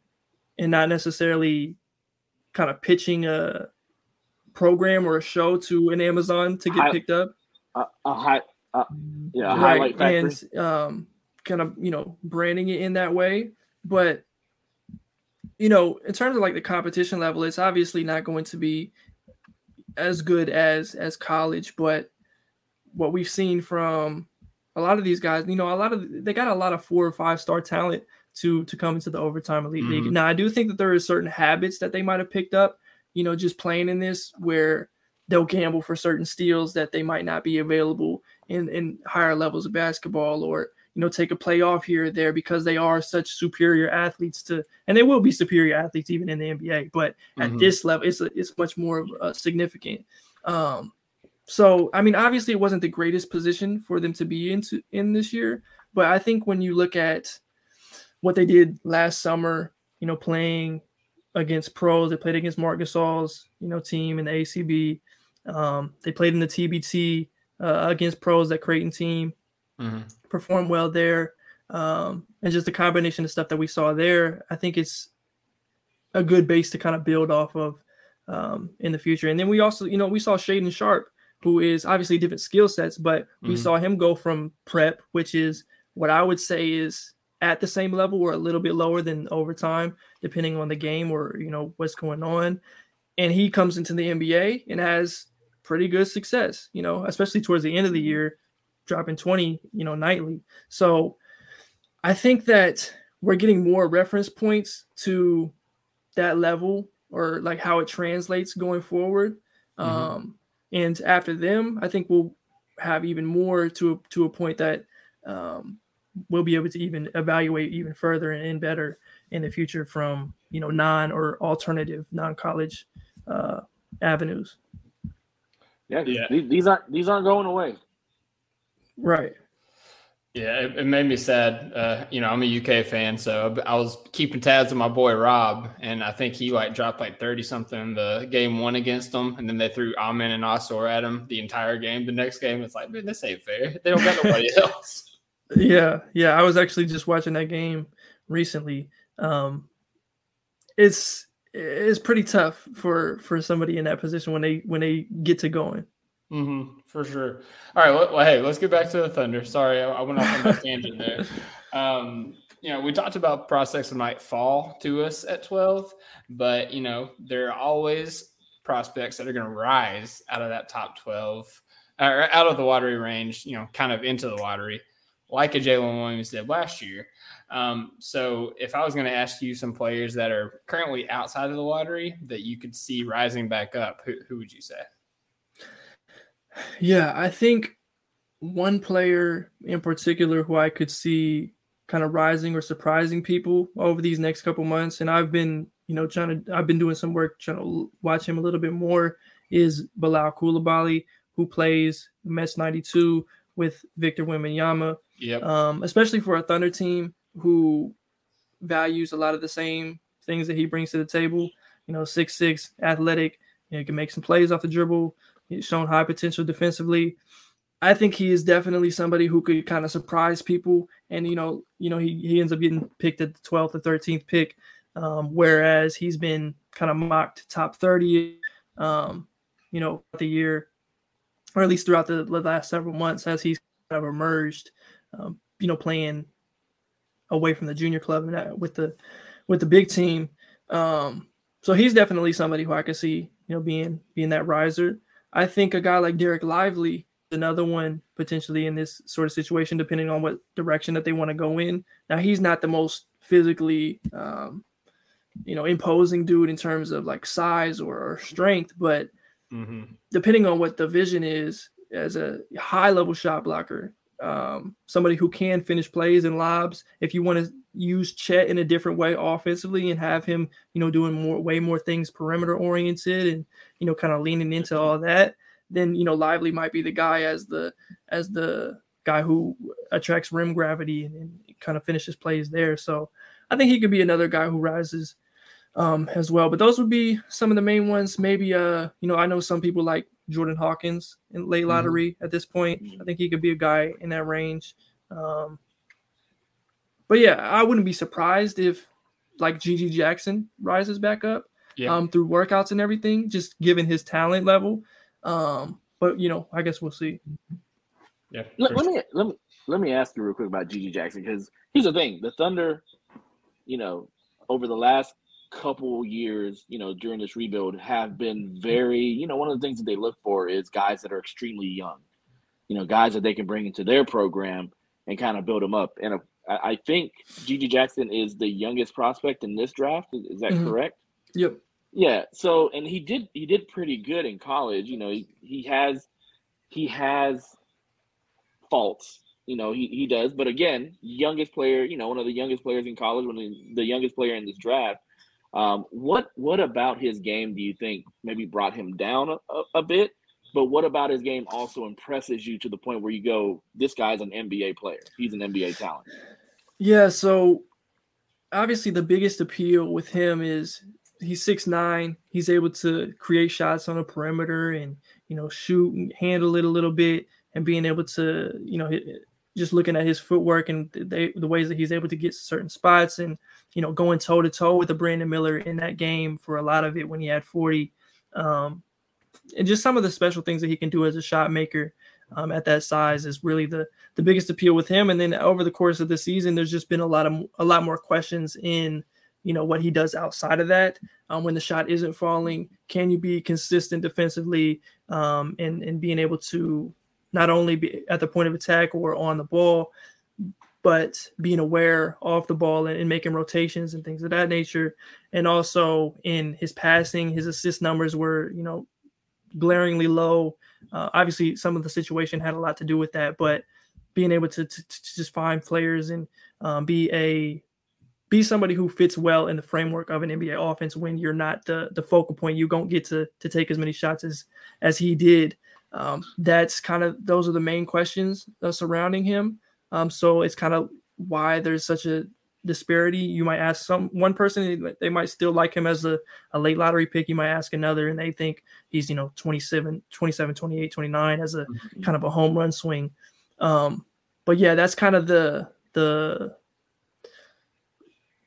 [SPEAKER 5] and not necessarily kind of pitching a program or a show to an Amazon to get high, picked up.
[SPEAKER 4] A, a high, uh, yeah,
[SPEAKER 5] right, and um, kind of you know branding it in that way. But you know, in terms of like the competition level, it's obviously not going to be as good as as college. But what we've seen from a lot of these guys, you know, a lot of they got a lot of four or five star talent to to come into the overtime elite mm-hmm. league. Now I do think that there are certain habits that they might have picked up, you know, just playing in this where they'll gamble for certain steals that they might not be available in in higher levels of basketball or you know take a playoff here or there because they are such superior athletes to and they will be superior athletes even in the NBA but at mm-hmm. this level it's a, it's much more uh, significant um so I mean obviously it wasn't the greatest position for them to be into in this year but I think when you look at what they did last summer, you know, playing against pros. They played against Marc Gasol's, you know, team in the ACB. Um, they played in the TBT uh, against pros, that Creighton team. Mm-hmm. Performed well there. Um, and just the combination of stuff that we saw there, I think it's a good base to kind of build off of um, in the future. And then we also, you know, we saw Shaedon Sharpe, who is obviously different skill sets, but mm-hmm. we saw him go from prep, which is what I would say is at the same level or a little bit lower than overtime, depending on the game or you know what's going on. And he comes into the NBA and has pretty good success, you know, especially towards the end of the year, dropping 20, you know, nightly. So I think that we're getting more reference points to that level or like how it translates going forward. Mm-hmm. Um, and after them, I think we'll have even more to to a point that um, we'll be able to even evaluate even further and better in the future from you know non or alternative non-college uh, avenues.
[SPEAKER 4] Yeah, yeah. These, these aren't these aren't going away.
[SPEAKER 5] Right.
[SPEAKER 2] Yeah, it, it made me sad. Uh, you know, I'm a UK fan, so I was keeping tabs on my boy Rob, and I think he like dropped like 30 something in the game one against them, and then they threw Amen and Ausar at him the entire game. The next game, it's like, man, this ain't fair. They don't got nobody else.
[SPEAKER 5] Yeah, yeah. I was actually just watching that game recently. Um, it's it's pretty tough for for somebody in that position when they when they get to going.
[SPEAKER 2] Mm-hmm, for sure. All right. Well, well, hey, let's get back to the Thunder. Sorry, I, I went off on a tangent there. Um, you know, we talked about prospects that might fall to us at 12, but, you know, there are always prospects that are going to rise out of that top 12 or out of the lottery range, you know, kind of into the lottery, like a Jalen Williams did last year. Um, so if I was going to ask you some players that are currently outside of the lottery that you could see rising back up, who, who would you say?
[SPEAKER 5] Yeah, I think one player in particular who I could see kind of rising or surprising people over these next couple months, and I've been, you know, trying to, I've been doing some work trying to watch him a little bit more, is Bilal Coulibaly, who plays Mets 92 with Victor Wembanyama.
[SPEAKER 2] Yep.
[SPEAKER 5] Um, especially for a Thunder team who values a lot of the same things that he brings to the table. You know, six six, athletic, you know, can make some plays off the dribble, He's shown high potential defensively. I think he is definitely somebody who could kind of surprise people. And you know, you know, he, he ends up getting picked at the 12th or 13th pick, um, whereas he's been kind of mocked top 30, um, you know, the year, or at least throughout the last several months as he's kind of emerged, um, you know, playing away from the junior club and with the with the big team. Um, so he's definitely somebody who I could see, you know, being being that riser. I think a guy like Derek Lively, another one potentially in this sort of situation, depending on what direction that they want to go in. Now he's not the most physically, um, you know, imposing dude in terms of like size or, or strength, but mm-hmm. depending on what the vision is as a high level shot blocker, um, somebody who can finish plays and lobs. If you want to use Chet in a different way offensively and have him, you know, doing more, way more things perimeter oriented and you know, kind of leaning into all that, then you know, Lively might be the guy as the as the guy who attracts rim gravity and, and kind of finishes plays there. So I think he could be another guy who rises um, as well. But those would be some of the main ones. Maybe uh, you know, I know some people like Jordan Hawkins in late mm-hmm. lottery mm-hmm. at this point. I think he could be a guy in that range. Um, but yeah, I wouldn't be surprised if like GG Jackson rises back up yeah. um, through workouts and everything, just given his talent level. Um, but you know, I guess we'll see.
[SPEAKER 2] Yeah.
[SPEAKER 4] Let, let, me let me let me ask you real quick about GG Jackson because here's the thing: the Thunder, you know, over the last couple years, you know, during this rebuild, have been very, you know, one of the things that they look for is guys that are extremely young, you know, guys that they can bring into their program and kind of build them up. And uh, I think GG Jackson is the youngest prospect in this draft. Is, that mm-hmm. correct?
[SPEAKER 5] Yep.
[SPEAKER 4] Yeah. So, and he did he did pretty good in college. You know, he, he has he has faults. You know, he, he does. But again, youngest player. You know, one of the youngest players in college, one of the youngest player in this draft. Um, what what about his game do you think maybe brought him down a, a, a bit? But what about his game also impresses you to the point where you go, this guy's an NBA player. He's an NBA talent.
[SPEAKER 5] Yeah. So obviously, the biggest appeal with him is he's six nine. He's able to create shots on the perimeter and you know shoot and handle it a little bit, and being able to you know just looking at his footwork and the, the ways that he's able to get certain spots and you know going toe to toe with the Brandon Miller in that game for a lot of it when he had forty. Um, and just some of the special things that he can do as a shot maker um, at that size is really the the biggest appeal with him. And then over the course of the season, there's just been a lot of a lot more questions in you know what he does outside of that um, when the shot isn't falling can you be consistent defensively um, and and being able to not only at the point of attack or on the ball but being aware off the ball and, and making rotations and things of that nature and also in his passing his assist numbers were you know glaringly low uh, obviously some of the situation had a lot to do with that but being able to, to, to just find players and um, be a be somebody who fits well in the framework of an NBA offense when you're not the the focal point. You don't get to to take as many shots as as he did. Um, that's kind of those are the main questions uh, surrounding him. Um, so it's kind of why there's such a disparity. You might ask some one person, they might still like him as a, a late lottery pick. You might ask another, and they think he's, you know, 27, 27, 28, 29 as a kind of a home run swing. Um, but yeah, that's kind of the the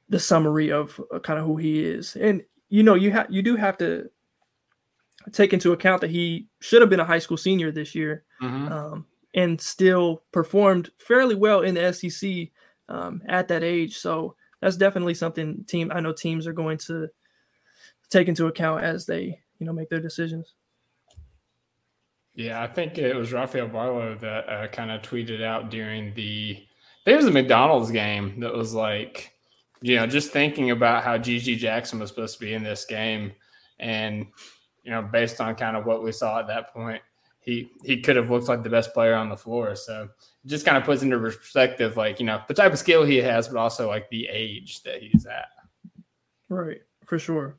[SPEAKER 5] the summary of uh, kind of who he is. And you know, you have you do have to take into account that he should have been a high school senior this year,
[SPEAKER 2] Mhm.
[SPEAKER 5] um, and still performed fairly well in the SEC um, at that age. So that's definitely something team I know teams are going to take into account as they you know make their decisions.
[SPEAKER 2] Yeah, I think it was Rafael Barlowe that uh, kind of tweeted out during the. It was a McDonald's game that was like, you know, just thinking about how GG Jackson was supposed to be in this game, and you know, based on kind of what we saw at that point, he he could have looked like the best player on the floor. So it just kind of puts into perspective, like you know, the type of skill he has, but also like the age that he's at.
[SPEAKER 5] Right, for sure.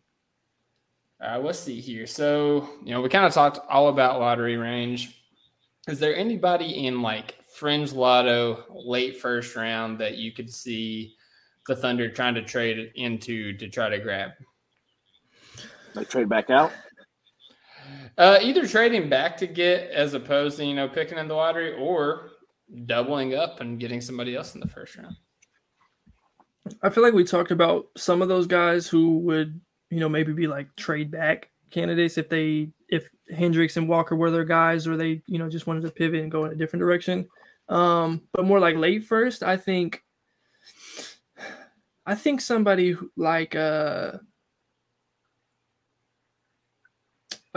[SPEAKER 2] Uh, let's see here. So, you know, we kind of talked all about lottery range. Is there anybody in like fringe lotto late first round that you could see the Thunder trying to trade into to try to grab?
[SPEAKER 4] Like trade back out.
[SPEAKER 2] Uh, either trading back to get as opposed to, you know, picking in the lottery or doubling up and getting somebody else in the first round.
[SPEAKER 5] I feel like we talked about some of those guys who would, you know, maybe be like trade back candidates if they if Hendricks and Walker were their guys or they, you know, just wanted to pivot and go in a different direction. Um, but more like late first, I think I think somebody like uh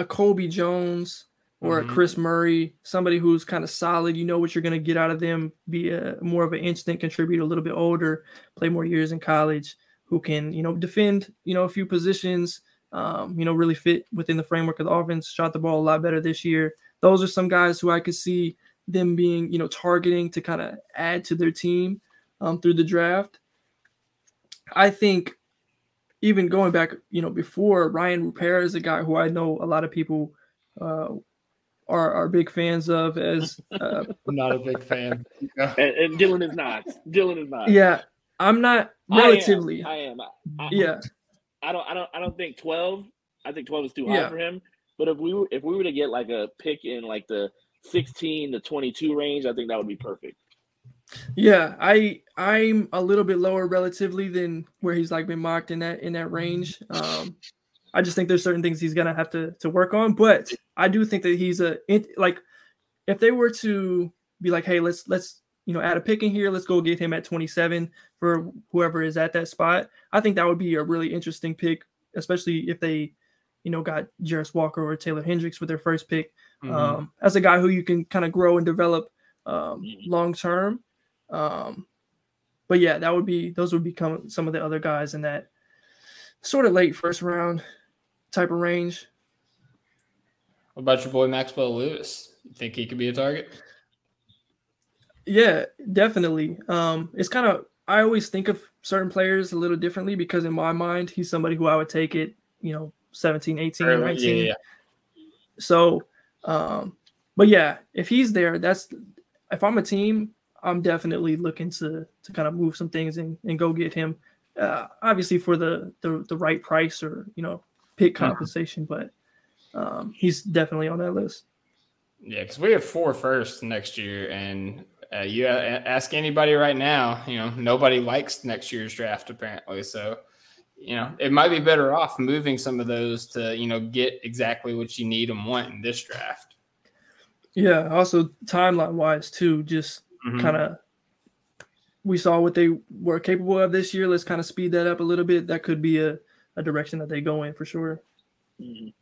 [SPEAKER 5] a Colby Jones or
[SPEAKER 2] Mhm.
[SPEAKER 5] a Kris Murray, somebody who's kind of solid, you know what you're going to get out of them, be a more of an instant contributor, a little bit older, play more years in college, who can, you know, defend, you know, a few positions, um, you know, really fit within the framework of the offense, shot the ball a lot better this year. Those are some guys who I could see them being, you know, targeting to kind of add to their team um, through the draft. I think even going back, you know, before Rayan Rupert is a guy who I know a lot of people uh, are are big fans of as uh,
[SPEAKER 2] I'm not a big fan.
[SPEAKER 4] And, and Dylan is not. Dylan is not.
[SPEAKER 5] yeah. I'm not
[SPEAKER 4] I am.
[SPEAKER 5] relatively.
[SPEAKER 4] I am. I, I,
[SPEAKER 5] yeah,
[SPEAKER 4] I don't. I don't. I don't think twelve. I think twelve is too high
[SPEAKER 5] Yeah.
[SPEAKER 4] for him. But if we were, if we were to get like a pick in like the sixteen to twenty two range, I think that would be perfect.
[SPEAKER 5] Yeah. I I'm a little bit lower relatively than where he's like been mocked in that in that range. Um, I just think there's certain things he's gonna have to to work on, but I do think that he's a like if they were to be like, hey, let's let's you know add a pick in here, let's go get him at 27 for whoever is at that spot. I think that would be a really interesting pick, especially if they you know got Jarace Walker or Taylor Hendricks with their first pick
[SPEAKER 2] Mhm.
[SPEAKER 5] um, as a guy who you can kind of grow and develop um,
[SPEAKER 4] Mhm.
[SPEAKER 5] long term. Um, but yeah, that would be those would become some of the other guys in that sort of late first round type of range.
[SPEAKER 2] what about your boy Maxwell Lewis? You think he could be a target?
[SPEAKER 5] Yeah, definitely. Um, it's kind of I always think of certain players a little differently because in my mind he's somebody who I would take it, you know, 17, 18,
[SPEAKER 2] Early-
[SPEAKER 5] 19.
[SPEAKER 2] yeah, yeah.
[SPEAKER 5] So, um, but yeah, if he's there, that's if I'm a team, I'm definitely looking to to kind of move some things and, and go get him. Uh, obviously for the, the the right price or you know pick
[SPEAKER 2] Mhm.
[SPEAKER 5] compensation, but um, he's definitely on that list.
[SPEAKER 2] Yeah, because we have four first next year, and uh, you ask anybody right now, you know, nobody likes next year's draft apparently. So, you know, it might be better off moving some of those to, you know, get exactly what you need and want in this draft.
[SPEAKER 5] Yeah. Also timeline wise too, just
[SPEAKER 2] Mhm.
[SPEAKER 5] kind of we saw what they were capable of this year. Let's kind of speed that up a little bit. That could be a, a direction that they go in for sure.
[SPEAKER 4] Mhm.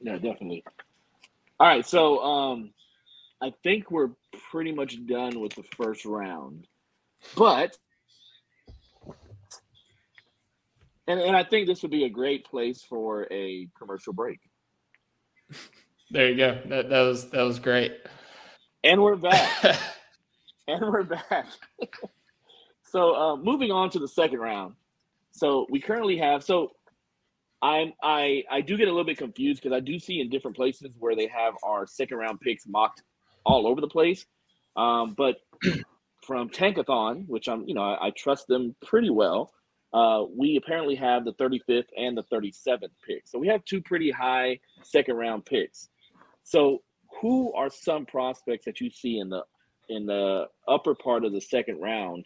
[SPEAKER 4] Yeah, definitely. All right, so um, I think we're pretty much done with the first round, but and and I think this would be a great place for a commercial break.
[SPEAKER 2] There you go. That, that was that was great.
[SPEAKER 4] And we're back. and we're back. so uh, moving on to the second round. So we currently have so I'm I I do get a little bit confused because I do see in different places where they have our second round picks mocked all over the place. Um, but from Tankathon, which I'm, you know, I, I trust them pretty well. Uh, we apparently have the 35th and the 37th pick. So we have two pretty high second round picks. So who are some prospects that you see in the in the upper part of the second round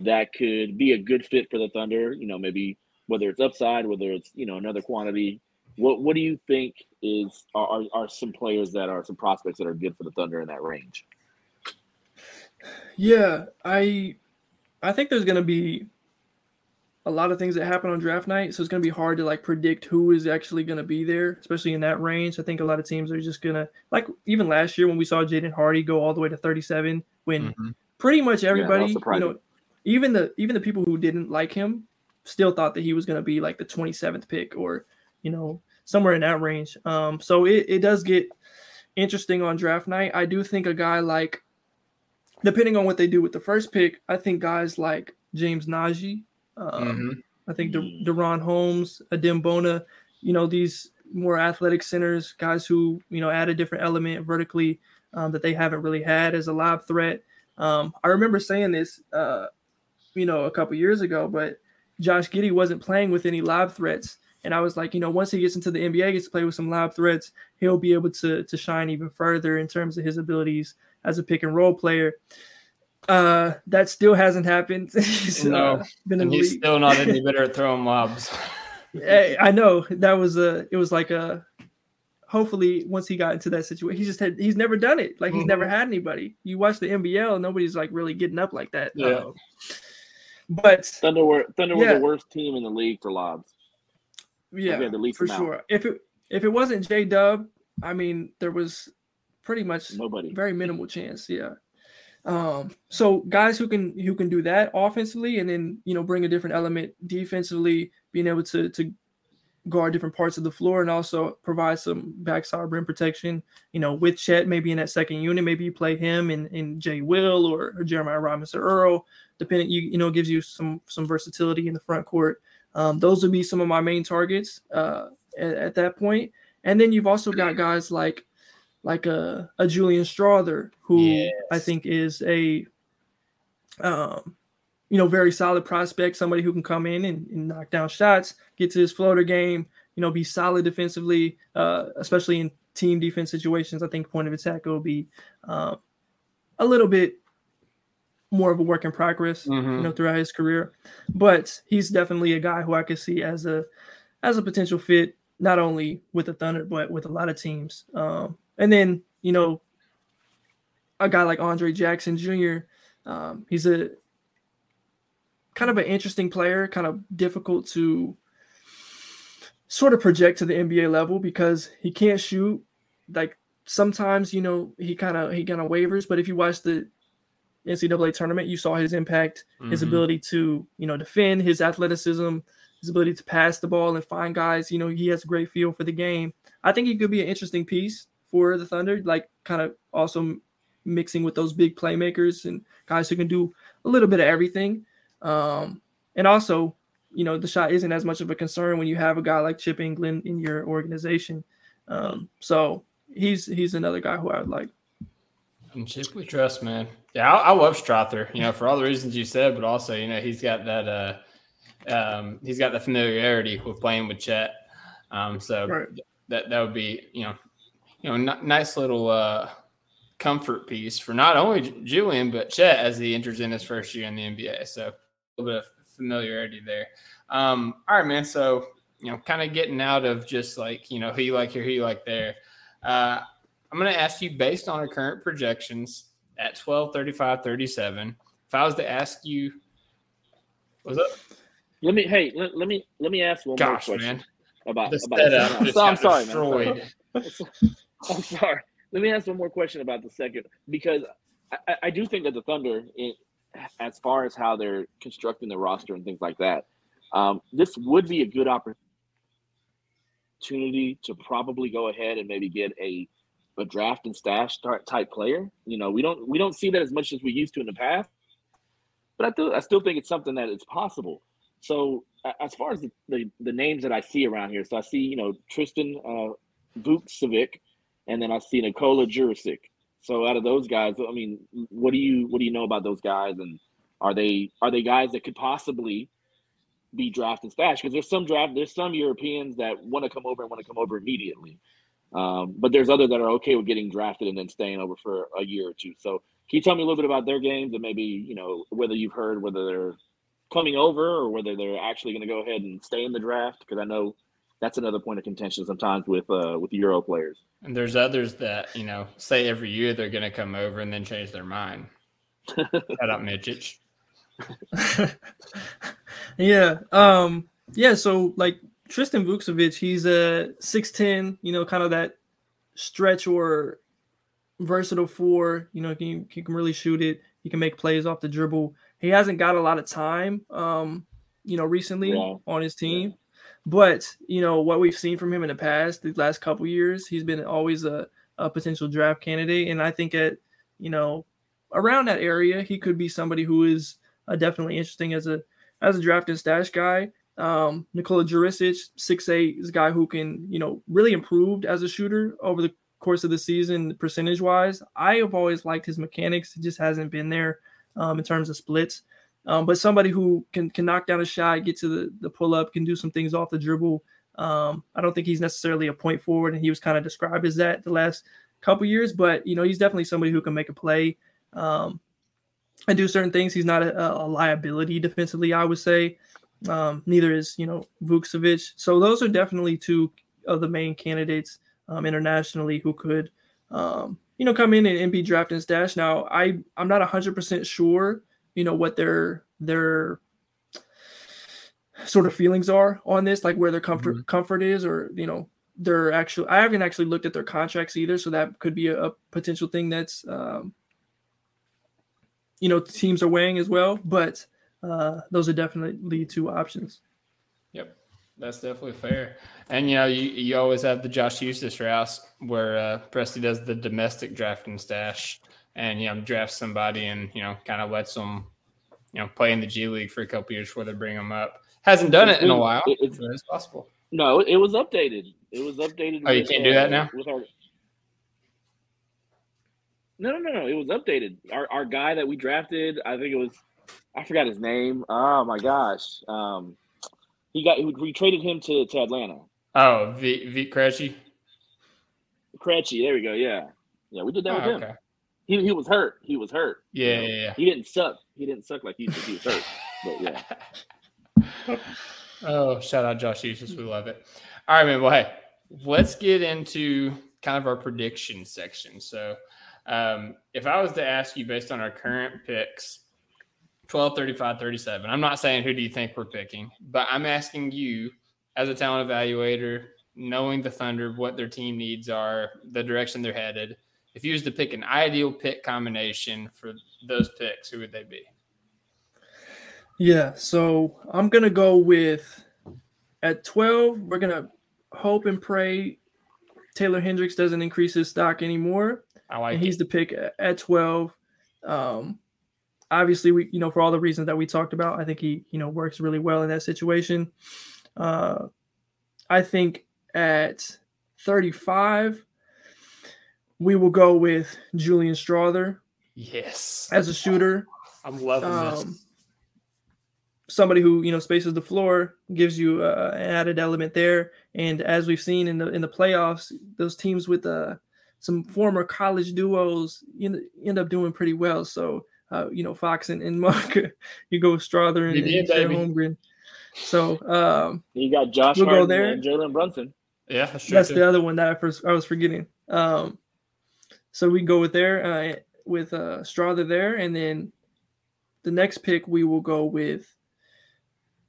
[SPEAKER 4] that could be a good fit for the Thunder? You know, maybe whether it's upside, whether it's you know another quantity. What what do you think is are are some players that are some prospects that are good for the Thunder in that range?
[SPEAKER 5] Yeah, I I think there's gonna be a lot of things that happen on draft night, so it's gonna be hard to like predict who is actually gonna be there, especially in that range. I think a lot of teams are just gonna like even last year when we saw Jaden Hardy go all the way to 37, when
[SPEAKER 2] Mm-hmm.
[SPEAKER 5] pretty much everybody, you know, even the even the people who didn't like him still thought that he was gonna be like the 27th pick or you know somewhere in that range. Um, so it, it does get interesting on draft night. I do think a guy like depending on what they do with the first pick, I think guys like James Nnaji, um,
[SPEAKER 2] Mhm.
[SPEAKER 5] I think De-
[SPEAKER 4] Mm.
[SPEAKER 5] DaRon Holmes, Adem Bona, you know, these more athletic centers, guys who, you know, add a different element vertically um, that they haven't really had as a lob threat. Um, I remember saying this, uh, you know, a couple years ago, but Josh Giddey wasn't playing with any lob threats. And I was like, you know, once he gets into the NBA, gets to play with some lob threats, he'll be able to to shine even further in terms of his abilities as a pick and roll player. Uh, that still hasn't happened. He's
[SPEAKER 2] No,
[SPEAKER 5] uh, been
[SPEAKER 2] And he's
[SPEAKER 5] league.
[SPEAKER 2] still not any better at throwing lobs.
[SPEAKER 5] Hey, I know that was a. It was like a. Hopefully, once he got into that situation, he just had. He's never done it. Like he's never had anybody. You watch the NBL, nobody's like really getting up like that.
[SPEAKER 2] Yeah.
[SPEAKER 5] Um, but
[SPEAKER 4] Thunder were Thunder were the worst team in the league for lobs.
[SPEAKER 5] yeah,
[SPEAKER 4] had to
[SPEAKER 5] for
[SPEAKER 4] them out.
[SPEAKER 5] sure. If it if it wasn't J Dub, I mean, there was pretty much
[SPEAKER 4] Nobody.
[SPEAKER 5] very minimal chance. Yeah. Um, so guys who can who can do that offensively and then you know bring a different element defensively, being able to to guard different parts of the floor and also provide some backside rim protection. You know, with Chet maybe in that second unit, maybe you play him and, and Jay Will or, or Jeremiah Robinson Earl, depending you you know gives you some some versatility in the front court. Um, those would be some of my main targets uh, at, at that point. And then you've also got guys like like a, a Julian Strawther, who I think is a um, you know, very solid prospect, somebody who can come in and, and knock down shots, get to his floater game, you know, be solid defensively, uh, especially in team defense situations. I think point of attack will be uh, a little bit more of a work in progress, you
[SPEAKER 2] Mhm.
[SPEAKER 5] know, throughout his career. But he's definitely a guy who I could see as a as a potential fit, not only with the Thunder, but with a lot of teams. Um, and then, you know, a guy like Andre Jackson Jr. Um, he's a kind of an interesting player, kind of difficult to sort of project to the NBA level because he can't shoot. Like sometimes, you know, he kind of he kind of wavers, but if you watch the NCAA tournament, you saw his impact, his
[SPEAKER 2] Mhm.
[SPEAKER 5] ability to, you know, defend, his athleticism, his ability to pass the ball and find guys. You know, he has a great feel for the game. I think he could be an interesting piece for the Thunder, like kind of also mixing with those big playmakers and guys who can do a little bit of everything. Um, and also, you know, the shot isn't as much of a concern when you have a guy like Chip Engelland in your organization. Um, so he's he's another guy who I would like.
[SPEAKER 2] And Chip we trust, man. Yeah, I, I love Strawther, you know, for all the reasons you said, but also, you know, he's got that uh um he's got the familiarity with playing with Chet. Um so
[SPEAKER 5] Right.
[SPEAKER 2] that that would be, you know, you know, n- nice little uh comfort piece for not only Julian but Chet as he enters in his first year in the NBA. So a little bit of familiarity there. Um, all right, man. So you know, kind of getting out of just like you know who you like here, who you like there. Uh, I'm going to ask you based on our current projections at 12, 35, 37. If I was to ask you, what's up?
[SPEAKER 4] Let me hey, let, let me let me ask one
[SPEAKER 2] Gosh,
[SPEAKER 4] more question
[SPEAKER 2] man,
[SPEAKER 4] about, about so- I'm sorry,
[SPEAKER 2] destroyed.
[SPEAKER 4] man. I'm sorry. Let me ask one more question about the second because I, I- do think that the Thunder, in, as far as how they're constructing the roster and things like that, um, this would be a good opportunity to probably go ahead and maybe get a a draft and stash type player. You know, we don't we don't see that as much as we used to in the past, but I still I still think it's something that is possible. So as far as the, the, the names that I see around here, so I see you know Tristan uh, Vukcevic, and then I see Nikola Durisic. So out of those guys, I mean, what do you what do you know about those guys, and are they are they guys that could possibly be drafted stash? Because there's some draft there's some Europeans that want to come over and want to come over immediately, um, but there's others that are okay with getting drafted and then staying over for a year or two. So can you tell me a little bit about their games and maybe you know whether you've heard whether they're coming over or whether they're actually going to go ahead and stay in the draft? Because I know that's another point of contention sometimes with uh, with Euro players.
[SPEAKER 2] And there's others that you know say every year they're going to come over and then change their mind. Shout out Micic.
[SPEAKER 5] yeah. Um, yeah. So like Tristan Vukcevic, he's a 6'10, you know, kind of that stretch or versatile four. You know, he, he can really shoot it. He can make plays off the dribble. He hasn't got a lot of time, um, you know, recently
[SPEAKER 4] Yeah.
[SPEAKER 5] on his team. But you know what we've seen from him in the past, the last couple years, he's been always a, a potential draft candidate, and I think at you know around that area, he could be somebody who is uh, definitely interesting as a as a draft and stash guy. Um, Nikola Durisic, six eight, is a guy who can you know really improved as a shooter over the course of the season, percentage wise. I have always liked his mechanics; it just hasn't been there um, in terms of splits. Um, but somebody who can can knock down a shot, get to the, the pull up, can do some things off the dribble. Um, I don't think he's necessarily a point forward, and he was kind of described as that the last couple years. But you know, he's definitely somebody who can make a play um, and do certain things. He's not a, a liability defensively, I would say. Um, neither is you know Vukcevic. So those are definitely two of the main candidates um, internationally who could um, you know come in and, and be drafted and stash. Now I I'm not hundred percent sure you know what their their sort of feelings are on this, like where their comfort comfort is, or you know their actual. I haven't actually looked at their contracts either, so that could be a, a potential thing that's um, you know teams are weighing as well. But uh, those are definitely two options.
[SPEAKER 2] Yep, that's definitely fair. And you know, you, you always have the Josh Huestis route where uh, Presti does the domestic drafting stash, and you know, draft somebody and you know, kind of lets them, you know, play in the G League for a couple years before they bring them up. Hasn't done it in a while,
[SPEAKER 4] it's-
[SPEAKER 2] it's possible.
[SPEAKER 4] No, it was updated. It was updated.
[SPEAKER 2] Oh, you
[SPEAKER 4] with,
[SPEAKER 2] can't do that
[SPEAKER 4] uh,
[SPEAKER 2] now?
[SPEAKER 4] With our... No, no, no, no. It was updated. Our our guy that we drafted, I think it was, I forgot his name. Oh my gosh. Um, he got we traded him to to Atlanta.
[SPEAKER 2] Oh, V V Krejci.
[SPEAKER 4] Krejci, there we go. Yeah, yeah, we did that
[SPEAKER 2] Oh,
[SPEAKER 4] with him.
[SPEAKER 2] okay.
[SPEAKER 4] He he was hurt. He was hurt. you
[SPEAKER 2] Yeah,
[SPEAKER 4] know.
[SPEAKER 2] yeah, yeah.
[SPEAKER 4] He didn't suck. He didn't suck like he. He was hurt. But yeah.
[SPEAKER 2] Oh, shout out Josh Huestis. We love it. All right, man. Well, hey, let's get into kind of our prediction section. So, um, if I was to ask you based on our current picks 12, 35, 37, I'm not saying who do you think we're picking, but I'm asking you as a talent evaluator, knowing the Thunder, what their team needs are, the direction they're headed. If you was to pick an ideal pick combination for those picks, who would they be?
[SPEAKER 5] Yeah, so I'm gonna go with at 12. We're gonna hope and pray Taylor Hendricks doesn't increase his stock anymore.
[SPEAKER 2] I like
[SPEAKER 5] and he's the pick at- at 12. Um, obviously, we you know for all the reasons that we talked about, I think he you know works really well in that situation. Uh, I think at 35, we will go with Julian Strawther
[SPEAKER 2] Yes.
[SPEAKER 5] as a shooter.
[SPEAKER 2] I'm loving
[SPEAKER 5] Um,
[SPEAKER 2] this.
[SPEAKER 5] somebody who you know spaces the floor gives you uh, an added element there and as we've seen in the in the playoffs those teams with uh, some former college duos end, end up doing pretty well so uh, you know fox and, and mark you go with strawther and,
[SPEAKER 2] You did,
[SPEAKER 5] and holmgren so um,
[SPEAKER 4] You got Josh
[SPEAKER 5] We'll go there.
[SPEAKER 4] and Jalen Brunson.
[SPEAKER 2] Yeah, that's true.
[SPEAKER 5] that's the other one that I first I was forgetting. Um, so we can go with there uh, with uh, Strawther there, and then the next pick we will go with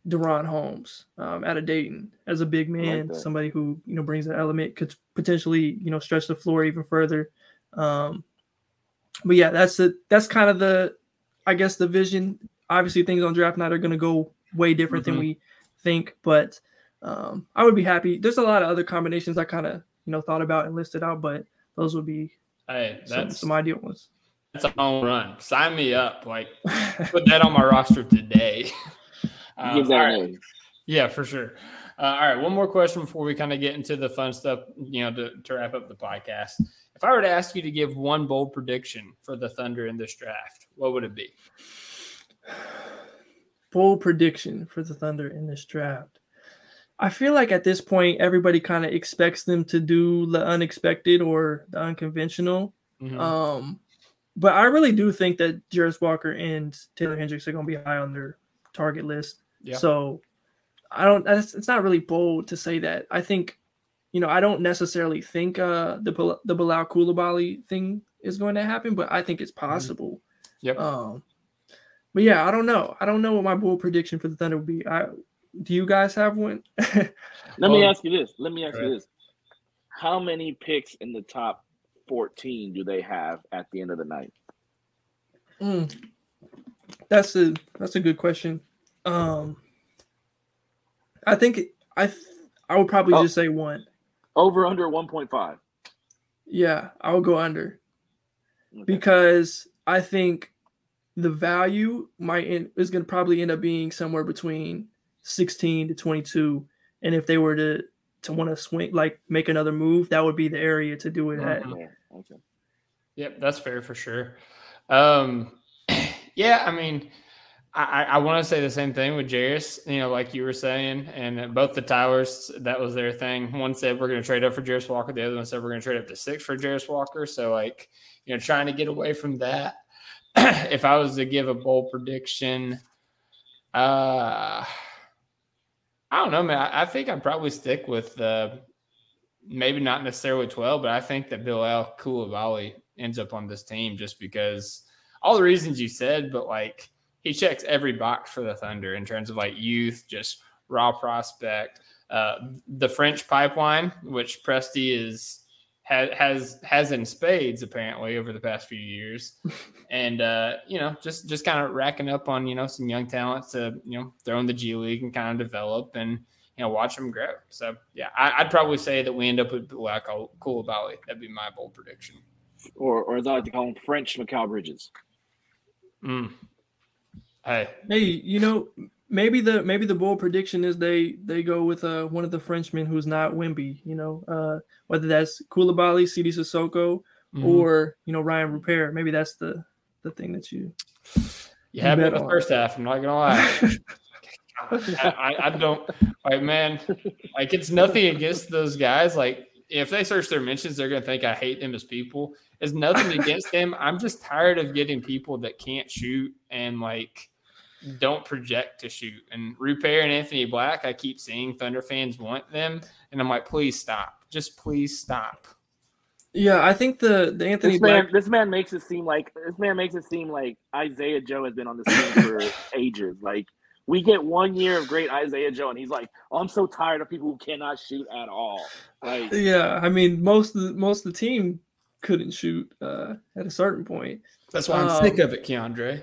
[SPEAKER 5] DaRon Holmes um, out of Dayton as a big man,
[SPEAKER 4] that.
[SPEAKER 5] somebody who you know brings that element, could potentially you know stretch the floor even further. Um, but yeah, that's the that's kind of the I guess the vision. Obviously, things on draft night are going to go way different
[SPEAKER 2] Mhm.
[SPEAKER 5] than we think, but um, I would be happy. There's a lot of other combinations I kind of you know thought about and listed out, but those would be
[SPEAKER 2] Hey, that's
[SPEAKER 5] some ideal ones.
[SPEAKER 2] that's a home run. Sign me up. Like put that on my roster today. Um,
[SPEAKER 4] Give that
[SPEAKER 2] right. Yeah, for sure. Uh, all right, one more question before we kind of get into the fun stuff. You know, to, to wrap up the podcast. If I were to ask you to give one bold prediction for the Thunder in this draft, what would it be?
[SPEAKER 5] Bold prediction for the Thunder in this draft. I feel like at this point, everybody kind of expects them to do the unexpected or the unconventional.
[SPEAKER 2] Mhm.
[SPEAKER 5] Um, but I really do think that Jarace Walker and Taylor Hendricks are going to be high on their target list.
[SPEAKER 2] Yeah.
[SPEAKER 5] So I don't. It's, it's not really bold to say that. I think, you know, I don't necessarily think uh, the the Bilal Coulibaly thing is going to happen, but I think it's possible.
[SPEAKER 2] Yep.
[SPEAKER 5] Um, but yeah, I don't know. I don't know what my bold prediction for the Thunder would be. I do you guys have one?
[SPEAKER 4] Let me
[SPEAKER 2] Well,
[SPEAKER 4] ask you this. Let me ask you this. How many picks in the top 14 do they have at the end of the night?
[SPEAKER 5] Mm. That's a that's a good question. Um, I think I th- I would probably
[SPEAKER 4] Oh.
[SPEAKER 5] just say one.
[SPEAKER 4] Over under 1.5.
[SPEAKER 5] Yeah, I would go under
[SPEAKER 4] Okay.
[SPEAKER 5] because I think the value might end, is going to probably end up being somewhere between 16 to 22, and if they were to to want to swing like make another move, that would be the area to do it at.
[SPEAKER 2] Mhm.
[SPEAKER 4] Yeah, okay.
[SPEAKER 2] Yep, that's fair for sure. Um, yeah, I mean, I, I want to say the same thing with Jarace, you know, like you were saying, and both the Towers, that was their thing. One said we're going to trade up for Jarace Walker. The other one said we're going to trade up to six for Jarace Walker. So, like, you know, trying to get away from that. if I was to give a bold prediction, uh, I don't know, man. I, think I'd probably stick with uh, maybe not necessarily 12, but I think that Bilal Coulibaly ends up on this team just because all the reasons you said, but like he checks every box for the Thunder in terms of like youth, just raw prospect. Uh, the French pipeline, which Presti is has has has in spades apparently over the past few years, and uh, you know just just kind of racking up on you know some young talent to you know throw in the G League and kind of develop and you know watch them grow. So yeah, I, I'd probably say that we end up with like a Coulibaly. That'd be my bold prediction.
[SPEAKER 4] Or, or as I like to call him, French Mikal Bridges.
[SPEAKER 2] Mm. Hey,
[SPEAKER 5] Hey, you know, maybe the maybe the bold prediction is they they go with uh one of the Frenchmen who's not Wemby. You know, uh whether that's Coulibaly, Sidy Cissoko,
[SPEAKER 2] mhm.
[SPEAKER 5] or you know Rayan Rupert. Maybe that's the the thing that you.
[SPEAKER 2] you had me in the first half. I'm not gonna lie. I, I, I don't like man like it's nothing against those guys like if they search their mentions they're gonna think i hate them as people it's nothing against them i'm just tired of getting people that can't shoot and like don't project to shoot and rupert and anthony black i keep seeing thunder fans want them and i'm like please stop just please stop
[SPEAKER 5] Yeah, I think the the Anthony
[SPEAKER 4] This man,
[SPEAKER 5] Black.
[SPEAKER 4] this man makes it seem like this man makes it seem like Isaiah Joe has been on this team for ages. Like we get one year of great Isaiah Joe, and he's like, oh, "I'm so tired of people who cannot shoot at all." Like,
[SPEAKER 5] Yeah, I mean most of the, most of the team couldn't shoot uh, at a certain point.
[SPEAKER 2] that's why i'm
[SPEAKER 5] Um,
[SPEAKER 2] sick of it keandre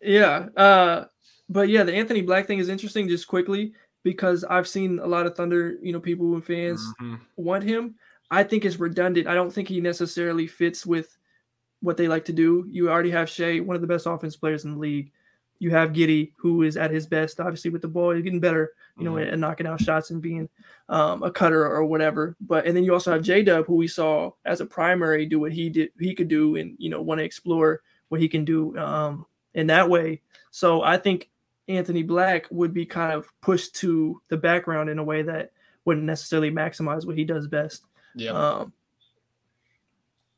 [SPEAKER 5] Yeah. Uh, but yeah, the Anthony Black thing is interesting just quickly because I've seen a lot of Thunder, you know, people and fans
[SPEAKER 2] Mhm.
[SPEAKER 5] want him. I think it's redundant. I don't think he necessarily fits with what they like to do. You already have Shai, one of the best offense players in the league. You have Giddey, who is at his best, obviously with the ball. He's getting better, you know,
[SPEAKER 2] Mhm.
[SPEAKER 5] at knocking out shots and being um, a cutter or whatever. But and then you also have J Dub, who we saw as a primary do what he did, he could do, and you know, want to explore what he can do um, in that way. So I think Anthony Black would be kind of pushed to the background in a way that wouldn't necessarily maximize what he does best.
[SPEAKER 2] yeah
[SPEAKER 5] Um,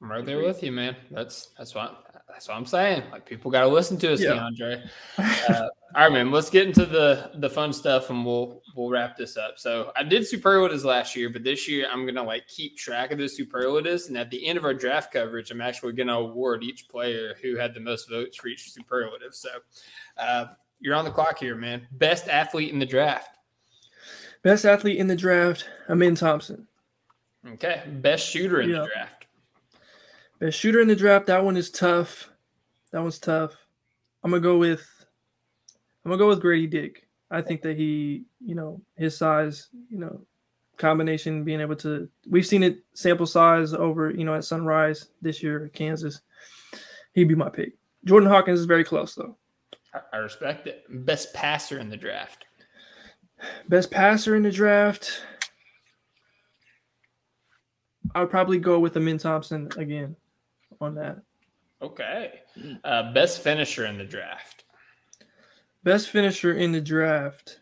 [SPEAKER 2] I'm right there with you, man. That's that's what that's what I'm saying. Like people got to listen to us,
[SPEAKER 5] Yeah.
[SPEAKER 2] Keandre. Uh, all right, man. Let's get into the the fun stuff, and we'll we'll wrap this up. So I did superlatives last year, but this year I'm gonna like keep track of the superlatives, and at the end of our draft coverage, I'm actually gonna award each player who had the most votes for each superlative. So uh, you're on the clock here, man. Best athlete in the draft.
[SPEAKER 5] best athlete in the draft, Amen Thompson.
[SPEAKER 2] Okay. Best shooter in
[SPEAKER 5] Yeah.
[SPEAKER 2] the draft.
[SPEAKER 5] Best shooter in the draft. That one is tough. That one's tough. I'm gonna go with. I'm gonna go with Grady Dick. I think that he, you know, his size, you know, combination being able to. We've seen it sample size over, you know, at Sunrise this year at Kansas. He'd be my pick. Jordan Hawkins is very close though.
[SPEAKER 2] I, I respect it. Best passer in the draft.
[SPEAKER 5] Best passer in the draft. I would probably go with Amen Thompson again on that.
[SPEAKER 2] Okay. Uh, best finisher in the draft.
[SPEAKER 5] Best finisher in the draft.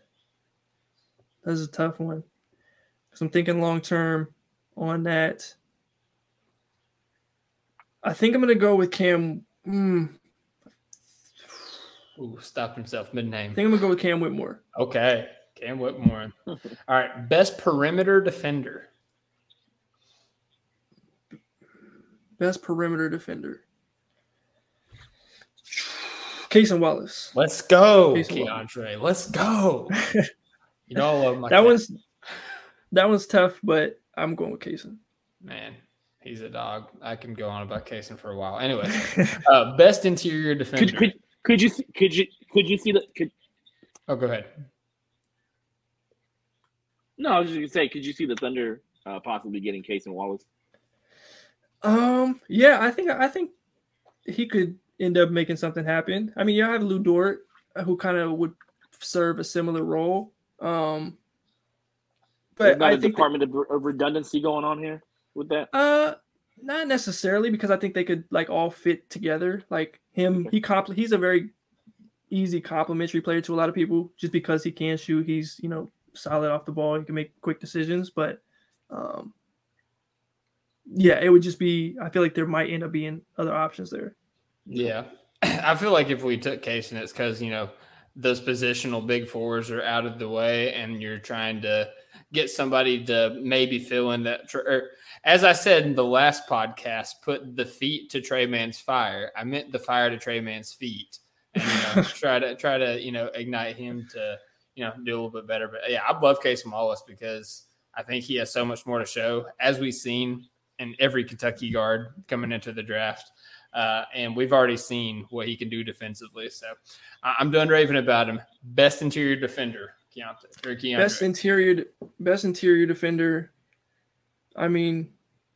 [SPEAKER 5] That's a tough one. Because I'm thinking long term on that. I think I'm going to go with Cam. mm,
[SPEAKER 2] Ooh, stopped himself mid name.
[SPEAKER 5] I think I'm going to go with Cam Whitmore.
[SPEAKER 2] Okay. Cam Whitmore. All right. Best perimeter defender.
[SPEAKER 5] Best perimeter defender. Cason Wallace.
[SPEAKER 2] Let's go,
[SPEAKER 5] Jason
[SPEAKER 2] Keandre. Let's go. You know, I love my
[SPEAKER 5] That
[SPEAKER 2] cat.
[SPEAKER 5] one's that one's tough, but I'm going with Cason.
[SPEAKER 2] man. He's a dog. I can go on about Cason for a while. Anyway, uh, best interior defender.
[SPEAKER 4] Could, could could you could you could you see the could
[SPEAKER 2] oh, go ahead.
[SPEAKER 4] no? I was just gonna say, could you see the Thunder uh, possibly getting Cason Wallace?
[SPEAKER 5] Um, yeah, I think I think he could end up making something happen. I mean, you have Lu Dort, uh, who kind of would serve a similar role. Um, but I
[SPEAKER 4] a
[SPEAKER 5] think
[SPEAKER 4] department of, of redundancy going on here with that.
[SPEAKER 5] uh, not necessarily because I think they could like all fit together. Like him, he compl- he's a very easy complimentary player to a lot of people just because he can shoot. He's you know solid off the ball. He can make quick decisions, but um, yeah, it would just be. I feel like there might end up being other options there.
[SPEAKER 2] Yeah. I feel like if we took Case and it's because, you know, those positional big fours are out of the way and you're trying to get somebody to maybe fill in that. Or, er, as I said in the last podcast, put the feet to Tre Mann's fire. I meant the fire to Tre Mann's feet and, you know, try to, try to, you know, ignite him to, you know, do a little bit better. But yeah, I love Case Wallace because I think he has so much more to show as we've seen in every Kentucky guard coming into the draft. Uh, and we've already seen what he can do defensively. So I'm done raving about him. Best interior defender, Keyonte, or Keandre.
[SPEAKER 5] Best interior, best interior defender. I mean,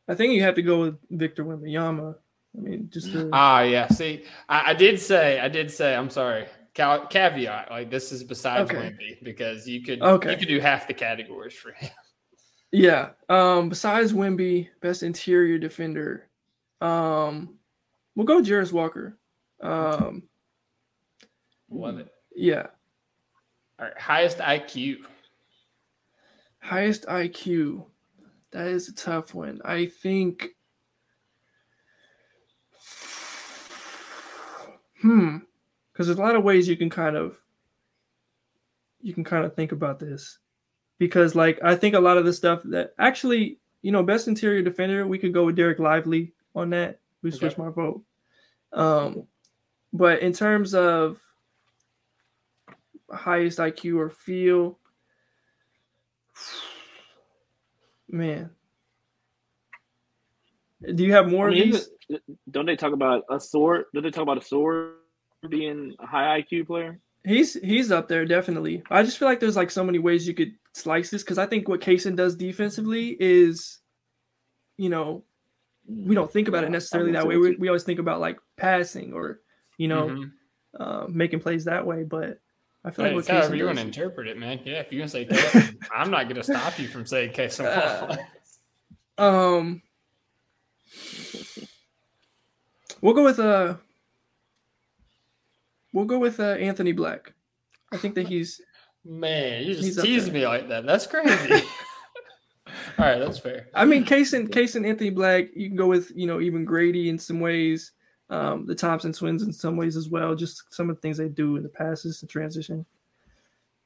[SPEAKER 5] I think you have to go with Victor Wembanyama. I mean, just to,
[SPEAKER 2] ah, yeah. See, I, I did say, I did say, I'm sorry. Ca- caveat, like this is besides
[SPEAKER 5] Okay.
[SPEAKER 2] Wemby because you could,
[SPEAKER 5] Okay.
[SPEAKER 2] you could do half the categories for him.
[SPEAKER 5] yeah. Um, besides Wemby, best interior defender. Um, we'll go Jarace Walker. Um,
[SPEAKER 2] Love it.
[SPEAKER 5] yeah,
[SPEAKER 2] All right, highest IQ.
[SPEAKER 5] highest IQ. That is a tough one. I think. Hmm. Because there's a lot of ways you can kind of. You can kind of think about this, because like I think a lot of the stuff that actually you know best interior defender we could go with Dereck Lively on that. We
[SPEAKER 2] Okay.
[SPEAKER 5] switch my vote. Um, but in terms of highest IQ or feel, man, do you have more
[SPEAKER 4] I mean,
[SPEAKER 5] of these?
[SPEAKER 4] don't they talk about Ausar? Don't they talk about Ausar being a high IQ player?
[SPEAKER 5] He's he's up there definitely. I just feel like there's like so many ways you could slice this because I think what Cason does defensively is, you know, we don't think about it necessarily that way. We, we always think about like passing or, you know,
[SPEAKER 2] Mhm.
[SPEAKER 5] uh, making plays that way. But I feel like
[SPEAKER 2] Hey,
[SPEAKER 5] what
[SPEAKER 2] it's however
[SPEAKER 5] Cason
[SPEAKER 2] you want to interpret it, man. Yeah, if you're gonna say Cason, I'm not gonna stop you from saying Cason.
[SPEAKER 5] Uh, um, we'll go with uh, we'll go with uh, Anthony Black. I think that he's
[SPEAKER 2] Man, you just tease me like that. That's crazy. All right, that's fair.
[SPEAKER 5] I mean, Case and Case and Anthony Black. You can go with you know even Grady in some ways, um, the Thompson twins in some ways as well. Just some of the things they do in the passes and transition.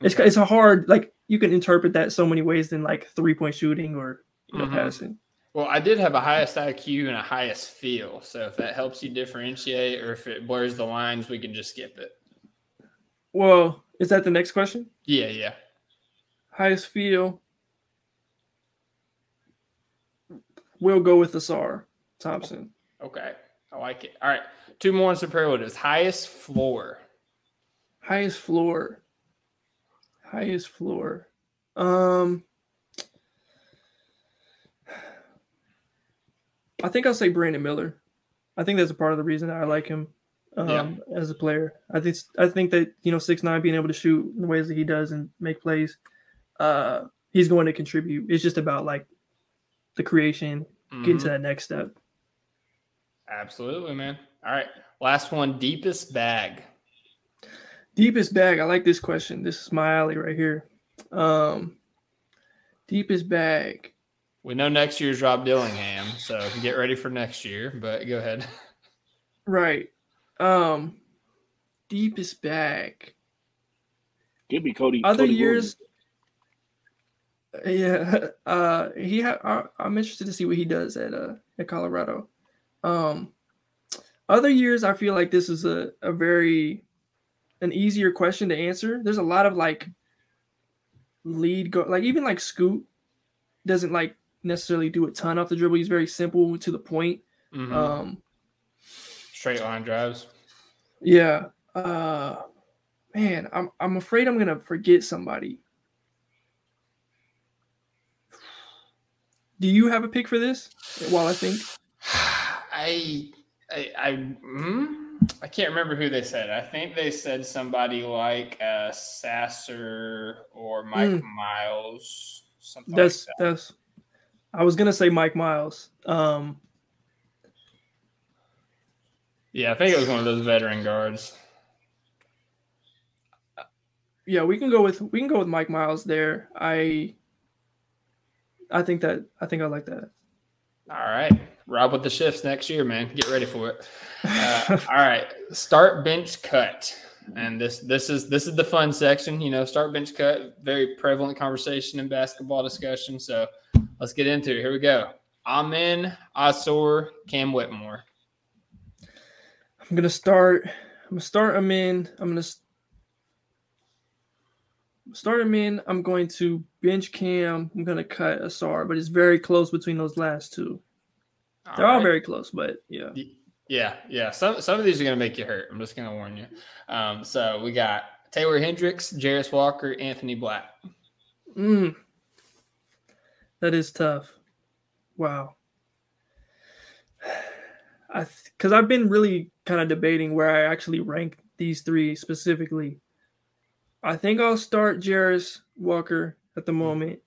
[SPEAKER 5] It's
[SPEAKER 2] Okay.
[SPEAKER 5] it's a hard like you can interpret that so many ways than like three point shooting or you know
[SPEAKER 2] Mhm.
[SPEAKER 5] passing.
[SPEAKER 2] Well, I did have a highest IQ and a highest feel. So if that helps you differentiate or if it blurs the lines, we can just skip it.
[SPEAKER 5] Well, is that the next question?
[SPEAKER 2] Yeah, yeah.
[SPEAKER 5] Highest feel. We'll go with the Ausar Thompson.
[SPEAKER 2] Okay. I like it. All right. Two more in superlatives. Highest floor.
[SPEAKER 5] Highest floor. Highest floor. Um I think I'll say Brandon Miller. I think that's a part of the reason I like him um,
[SPEAKER 2] Yeah.
[SPEAKER 5] as a player. I think I think that you know six nine being able to shoot in the ways that he does and make plays. uh, he's going to contribute. It's just about like the creation, getting to
[SPEAKER 2] Mhm.
[SPEAKER 5] that next step.
[SPEAKER 2] Absolutely, man. All right. Last one deepest bag.
[SPEAKER 5] Deepest bag. I like this question. This is my alley right here. Um, deepest bag.
[SPEAKER 2] We know next year's Rob Dillingham, so get ready for next year. But go ahead.
[SPEAKER 5] Right. Um, deepest bag.
[SPEAKER 4] Could be Cody.
[SPEAKER 5] Other
[SPEAKER 4] Cody
[SPEAKER 5] years. Yeah. Uh, he. Ha- I, I'm interested to see what he does at uh at Colorado. Um, other years, I feel like this is a a very an easier question to answer. There's a lot of like lead go like even like Scoot doesn't like necessarily do a ton off the dribble. He's very simple to the point.
[SPEAKER 2] Mhm.
[SPEAKER 5] Um,
[SPEAKER 2] Straight line drives.
[SPEAKER 5] yeah. Uh, man, I'm I'm afraid I'm gonna forget somebody. Do you have a pick for this? While I think.
[SPEAKER 2] I I I, mm, I can't remember who they said. I think they said somebody like uh, Sasser or Mike
[SPEAKER 5] Mm.
[SPEAKER 2] Miles. Something
[SPEAKER 5] That's
[SPEAKER 2] like that.
[SPEAKER 5] that's. I was gonna say Mike Miles. Um,
[SPEAKER 2] Yeah, I think it was one of those veteran guards.
[SPEAKER 5] yeah, we can go with we can go with Mike Miles there. I. I think that I think I like that.
[SPEAKER 2] All right, Rob with the shifts next year, man. Get ready for it. Uh, all right, start bench cut, and this this is this is the fun section. You know, start bench cut, very prevalent conversation in basketball discussion. So let's get into it. Here we go. Amen, Ausar, Cam Whitmore.
[SPEAKER 5] I'm gonna start. I'm gonna start him in. I'm gonna s- start him in. I'm going to bench Cam. I'm gonna cut Ausar, but it's very close between those last two. They're all very close, but yeah.
[SPEAKER 2] Yeah, yeah. Some some of these are gonna make you hurt. I'm just gonna warn you. Um, so we got Taylor Hendricks, Jarace Walker, Anthony Black.
[SPEAKER 5] Mm. That is tough. Wow. I because I've been really kind of debating where I actually rank these three specifically. I think I'll start Jarace Walker at the moment.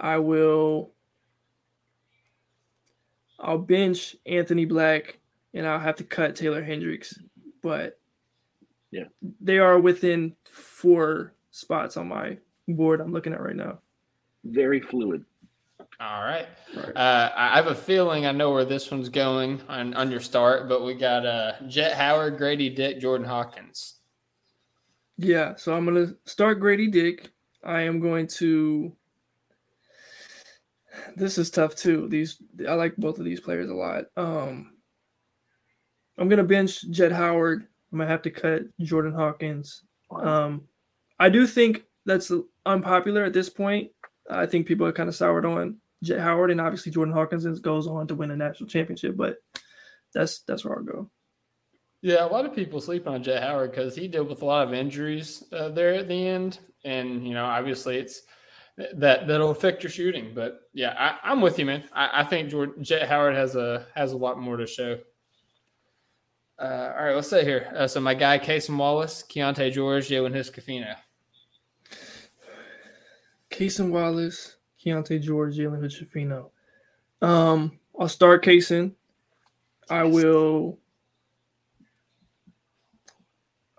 [SPEAKER 5] I will. I'll bench Anthony Black, and I'll have to cut Taylor Hendricks, but
[SPEAKER 4] Yeah.
[SPEAKER 5] they are within four spots on my board I'm looking at right now.
[SPEAKER 4] Very fluid.
[SPEAKER 2] All right.
[SPEAKER 5] Right.
[SPEAKER 2] Uh, I have a feeling I know where this one's going on, on your start, but we got uh, Jett Howard, Grady Dick, Jordan Hawkins.
[SPEAKER 5] Yeah, so I'm gonna start Grady Dick. I am going to. This is tough too. These I like both of these players a lot. Um, I'm gonna bench Jett Howard. I'm gonna have to cut Jordan Hawkins. Um, I do think that's unpopular at this point. I think people are kind of soured on Jett Howard, and obviously Jordan Hawkins goes on to win a national championship. But that's that's where I'll go.
[SPEAKER 2] Yeah, a lot of people sleep on Jett Howard because he dealt with a lot of injuries uh, there at the end, and you know, obviously, it's that that'll affect your shooting. But yeah, I, I'm with you, man. I, I think Jordan, Jett Howard has a has a lot more to show. Uh, all right, let's say here. Uh, so my guy, Casey Wallace, Keyonte George, Jalen Hood-Schifino.
[SPEAKER 5] Cason Wallace, Keyonte George, Jalen Hood-Schifino. Um, I'll start Cason. I will.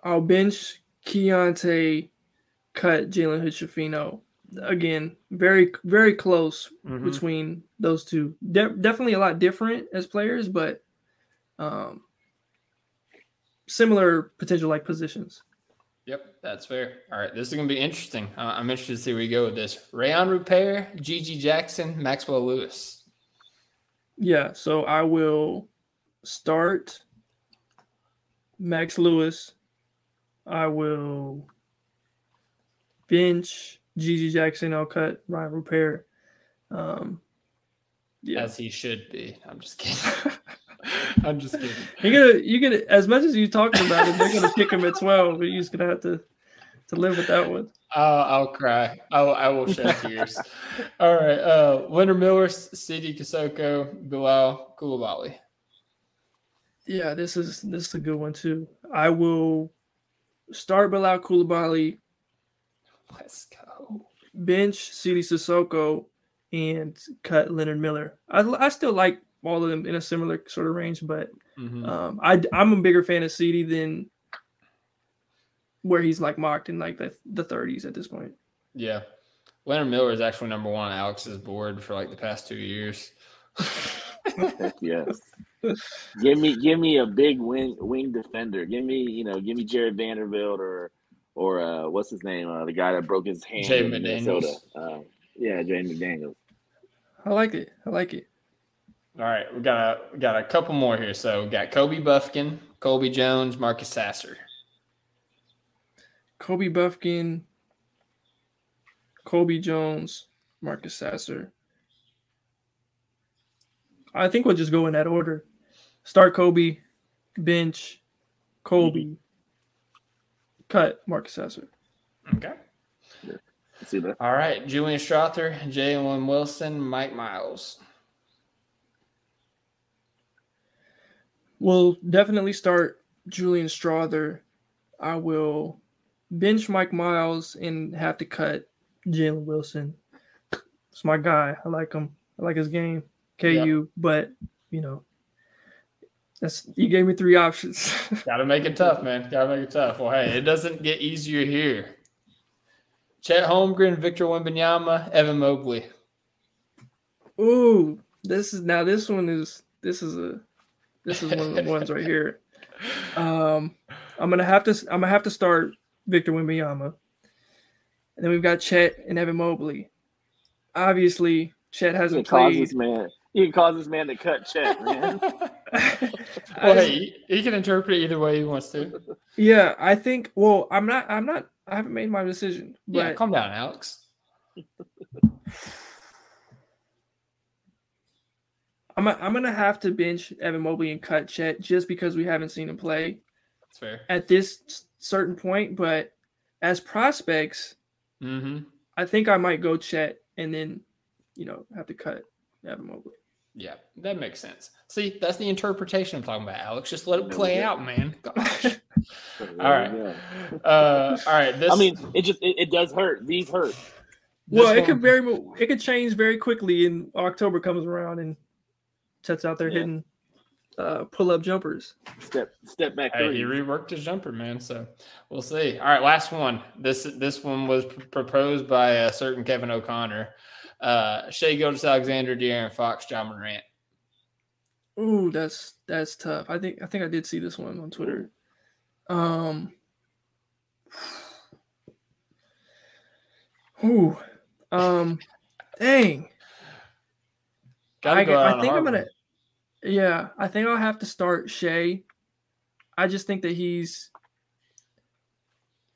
[SPEAKER 5] I'll bench Keyonte, cut Jalen Hood-Schifino. Again, very very close
[SPEAKER 2] Mhm.
[SPEAKER 5] between those two. De- definitely a lot different as players, but um, similar potential like positions.
[SPEAKER 2] Yep, that's fair. All right, this is going to be interesting. Uh, I'm interested to see where you go with this. Rayan Rupert, GG Jackson, Maxwell Lewis.
[SPEAKER 5] Yeah, so I will start Max Lewis. I will bench GG Jackson. I'll cut Rayan Rupert. Um, yeah,
[SPEAKER 2] As he should be. I'm just kidding. I'm just kidding.
[SPEAKER 5] you're gonna you're gonna as much as you talking about it, they're gonna kick him at twelve, but you're just gonna have to to live with that one.
[SPEAKER 2] I'll, I'll cry. I'll, I will shed tears. All right. Uh, Winter Miller, Sidy Cissoko, Bilal, Coulibaly.
[SPEAKER 5] Yeah, this is this is a good one too. I will start Bilal Coulibaly.
[SPEAKER 2] Let's go.
[SPEAKER 5] bench Sidy Cissoko and cut Leonard Miller. I, I still like all of them in a similar sort of range, but
[SPEAKER 2] Mhm.
[SPEAKER 5] um, I I'm a bigger fan of Sidy than where he's like mocked in like the the 30s at this point.
[SPEAKER 2] Yeah. Leonard Miller is actually number one on Alex's board for like the past two years.
[SPEAKER 4] Heck yes. give me give me a big wing wing defender. Give me, you know, give me Jarred Vanderbilt or or uh what's his name? Uh, the guy that broke his hand Jaden
[SPEAKER 2] McDaniels.
[SPEAKER 4] Minnesota. Uh, yeah, Jay McDaniels.
[SPEAKER 5] I like it. I like it.
[SPEAKER 2] All right, we got a we got a couple more here. So we got Kobe Buffkin, Colby Jones, Marcus Sasser.
[SPEAKER 5] Kobe Buffkin, Kobe Jones, Marcus Sasser. I think we'll just go in that order. Start Kobe, bench, Kobe, mm-hmm. cut Marcus Sasser.
[SPEAKER 2] Okay.
[SPEAKER 4] Yeah, See that?
[SPEAKER 2] All right, Julian Strawther, Jalen Wilson, Mike Miles.
[SPEAKER 5] We'll definitely start Julian Strawther. I will bench Mike Miles and have to cut Jalen Wilson. It's my guy. I like him. I like his game. KU, but you know, that's you gave me three options.
[SPEAKER 2] Got to make it tough, man. Got to make it tough. Well, hey, it doesn't get easier here. Chet Holmgren, Victor Wembanyama, Evan Mobley.
[SPEAKER 5] Ooh, this is now this one is this is a this is one of the ones right here. Um, I'm gonna have to I'm gonna have to start Victor Wembanyama, and then we've got Chet and Evan Mobley. Obviously, Chet hasn't
[SPEAKER 4] cause
[SPEAKER 5] played.
[SPEAKER 4] this man. You can cause this man to cut Chet, man.
[SPEAKER 2] Well, hey, he, he can interpret it either way he wants to.
[SPEAKER 5] yeah, I think. Well, I'm not. I'm not. I haven't made my decision, but
[SPEAKER 2] Yeah, calm down, Alex.
[SPEAKER 5] I'm I'm gonna have to bench Evan Mobley and cut Chet just because we haven't seen him play
[SPEAKER 2] That's fair.
[SPEAKER 5] at this certain point. But as prospects,
[SPEAKER 2] Mm-hmm.
[SPEAKER 5] I think I might go Chet and then, you know, have to cut Evan Mobley.
[SPEAKER 2] Yeah, that makes sense. See, that's the interpretation I'm talking about, Alex. Just let it play out, man. Gosh.
[SPEAKER 4] All
[SPEAKER 2] All right. Uh, all right. This,
[SPEAKER 4] I mean, it just it, it does hurt. These hurt.
[SPEAKER 2] this
[SPEAKER 5] well, it
[SPEAKER 2] one-
[SPEAKER 5] could very mo- it could change very quickly, and October comes around and Chet's out there
[SPEAKER 4] Yeah.
[SPEAKER 5] hitting uh, pull up jumpers.
[SPEAKER 4] Step step back
[SPEAKER 2] Hey,
[SPEAKER 4] three.
[SPEAKER 2] he reworked his jumper, man. So we'll see. All right, last one. This this one was pr- proposed by a certain Kevin O'Connor. Uh, Shai Gilgeous-Alexander, De'Aaron Fox, Ja Morant.
[SPEAKER 5] Ooh, that's that's tough. I think I think I did see this one on Twitter. Um. Ooh. Um. Dang.
[SPEAKER 2] Gotta
[SPEAKER 5] I,
[SPEAKER 2] go
[SPEAKER 5] I think I'm gonna.
[SPEAKER 2] one.
[SPEAKER 5] Yeah, I think I'll have to start Shea. I just think that he's.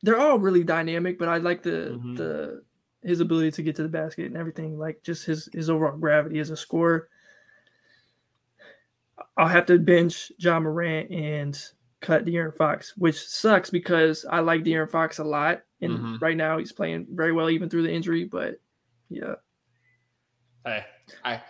[SPEAKER 5] They're all really dynamic, but I like the
[SPEAKER 2] Mhm.
[SPEAKER 5] the his ability to get to the basket and everything. Like just his his overall gravity as a scorer. I'll have to bench Ja Morant and cut De'Aaron Fox, which sucks because I like De'Aaron Fox a lot, and
[SPEAKER 2] Mhm.
[SPEAKER 5] right now he's playing very well even through the injury. But yeah,
[SPEAKER 2] Hey, I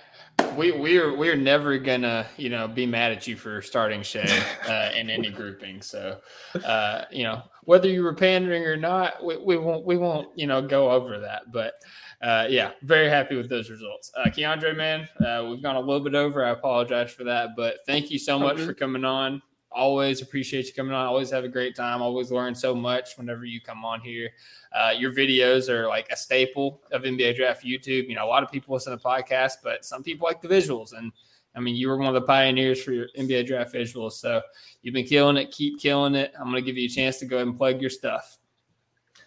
[SPEAKER 2] we we're we're never gonna you know be mad at you for starting Shai uh, in any grouping. So uh, you know whether you were pandering or not, we, we won't we won't you know go over that. But uh, yeah, very happy with those results. Uh, Keandre, man, uh, we've gone a little bit over. I apologize for that, but thank you so much for coming on. Always appreciate you coming on. Always have a great time. Always learn so much whenever you come on here. Uh, your videos are like a staple of NBA Draft YouTube. You know, a lot of people listen to podcasts, but some people like the visuals. And I mean, you were one of the pioneers for your NBA Draft visuals. So you've been killing it. Keep killing it. I'm going to give you a chance to go ahead and plug your stuff.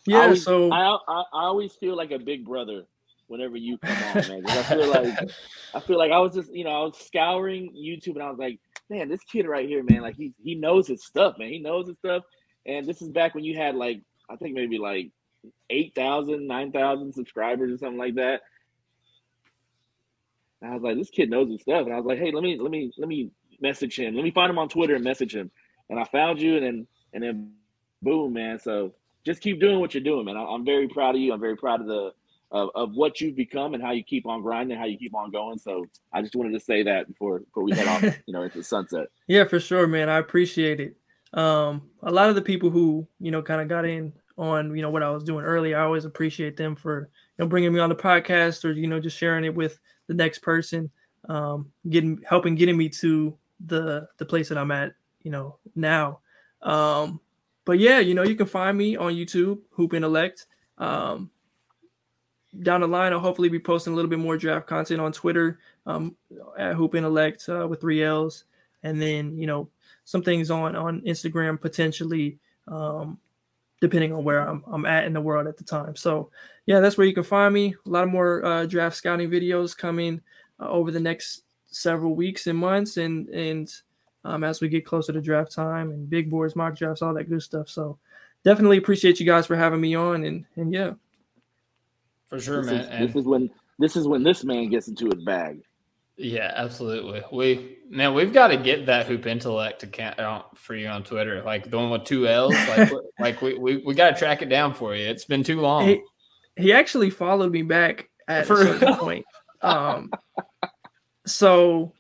[SPEAKER 5] yeah.
[SPEAKER 4] I always,
[SPEAKER 5] so
[SPEAKER 4] I, I I always feel like a big brother whenever you come on, man. 'cause I feel like I feel like I was just you know I was scouring YouTube and I was like, man, this kid right here, man, like he he knows his stuff, man. He knows his stuff. And this is back when you had like I think maybe like 8,000, 9,000 subscribers or something like that. And I was like, this kid knows his stuff. And I was like, hey, let me let me let me message him. Let me find him on Twitter and message him. And I found you, and then and then boom, man. So just keep doing what you're doing, man. I- I'm very proud of you. I'm very proud of the of, of what you've become and how you keep on grinding, how you keep on going. So I just wanted to say that before before we head off, you know, into the sunset.
[SPEAKER 5] Yeah, for sure, man. I appreciate it. Um, a lot of the people who, you know, kind of got in on, you know, what I was doing earlier, I always appreciate them for, you know bringing me on the podcast or you know just sharing it with the next person, um, getting helping getting me to the the place that I'm at, you know now. Um, but yeah, you know you can find me on YouTube, Hoop Intellect. Um, down the line, I'll hopefully be posting a little bit more draft content on Twitter um, at Hoop Intellect uh, with three L's, and then you know some things on on Instagram potentially, um, depending on where I'm I'm at in the world at the time. So yeah, that's where you can find me. A lot of more uh, draft scouting videos coming uh, over the next several weeks and months, and and um, as we get closer to draft time and big boards, mock drafts, all that good stuff. So definitely appreciate you guys for having me on, and and yeah.
[SPEAKER 2] For sure,
[SPEAKER 4] This
[SPEAKER 2] man.
[SPEAKER 4] is,
[SPEAKER 2] And
[SPEAKER 4] this is when this is when this man gets into his bag.
[SPEAKER 2] yeah, absolutely. We man, we've got to get that hoop intellect account out for you on Twitter, like the one with two L's. Like, we- like we we, we got to track it down for you. It's been too long.
[SPEAKER 5] He, he actually followed me back at
[SPEAKER 2] For
[SPEAKER 5] a certain
[SPEAKER 2] real?
[SPEAKER 5] point. Um, so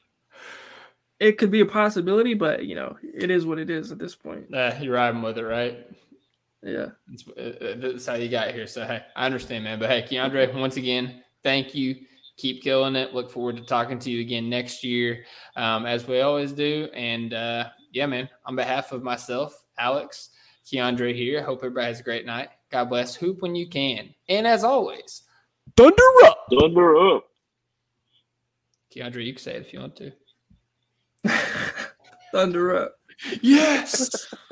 [SPEAKER 5] it could be a possibility, but you know, it is what it is at this point.
[SPEAKER 2] Uh, you're riding with it, right?
[SPEAKER 5] Yeah.
[SPEAKER 2] That's, uh, that's how you got here. So hey, I understand, man. But hey, Keandre, once again, thank you. Keep killing it. Look forward to talking to you again next year, um, as we always do. And uh, yeah, man. On behalf of myself, Alex, Keandre here. Hope everybody has a great night. God bless. Hoop when you can. And as always, Thunder up.
[SPEAKER 4] Thunder up.
[SPEAKER 2] Keandre, you can say it if you want to.
[SPEAKER 5] Thunder up.
[SPEAKER 2] Yes.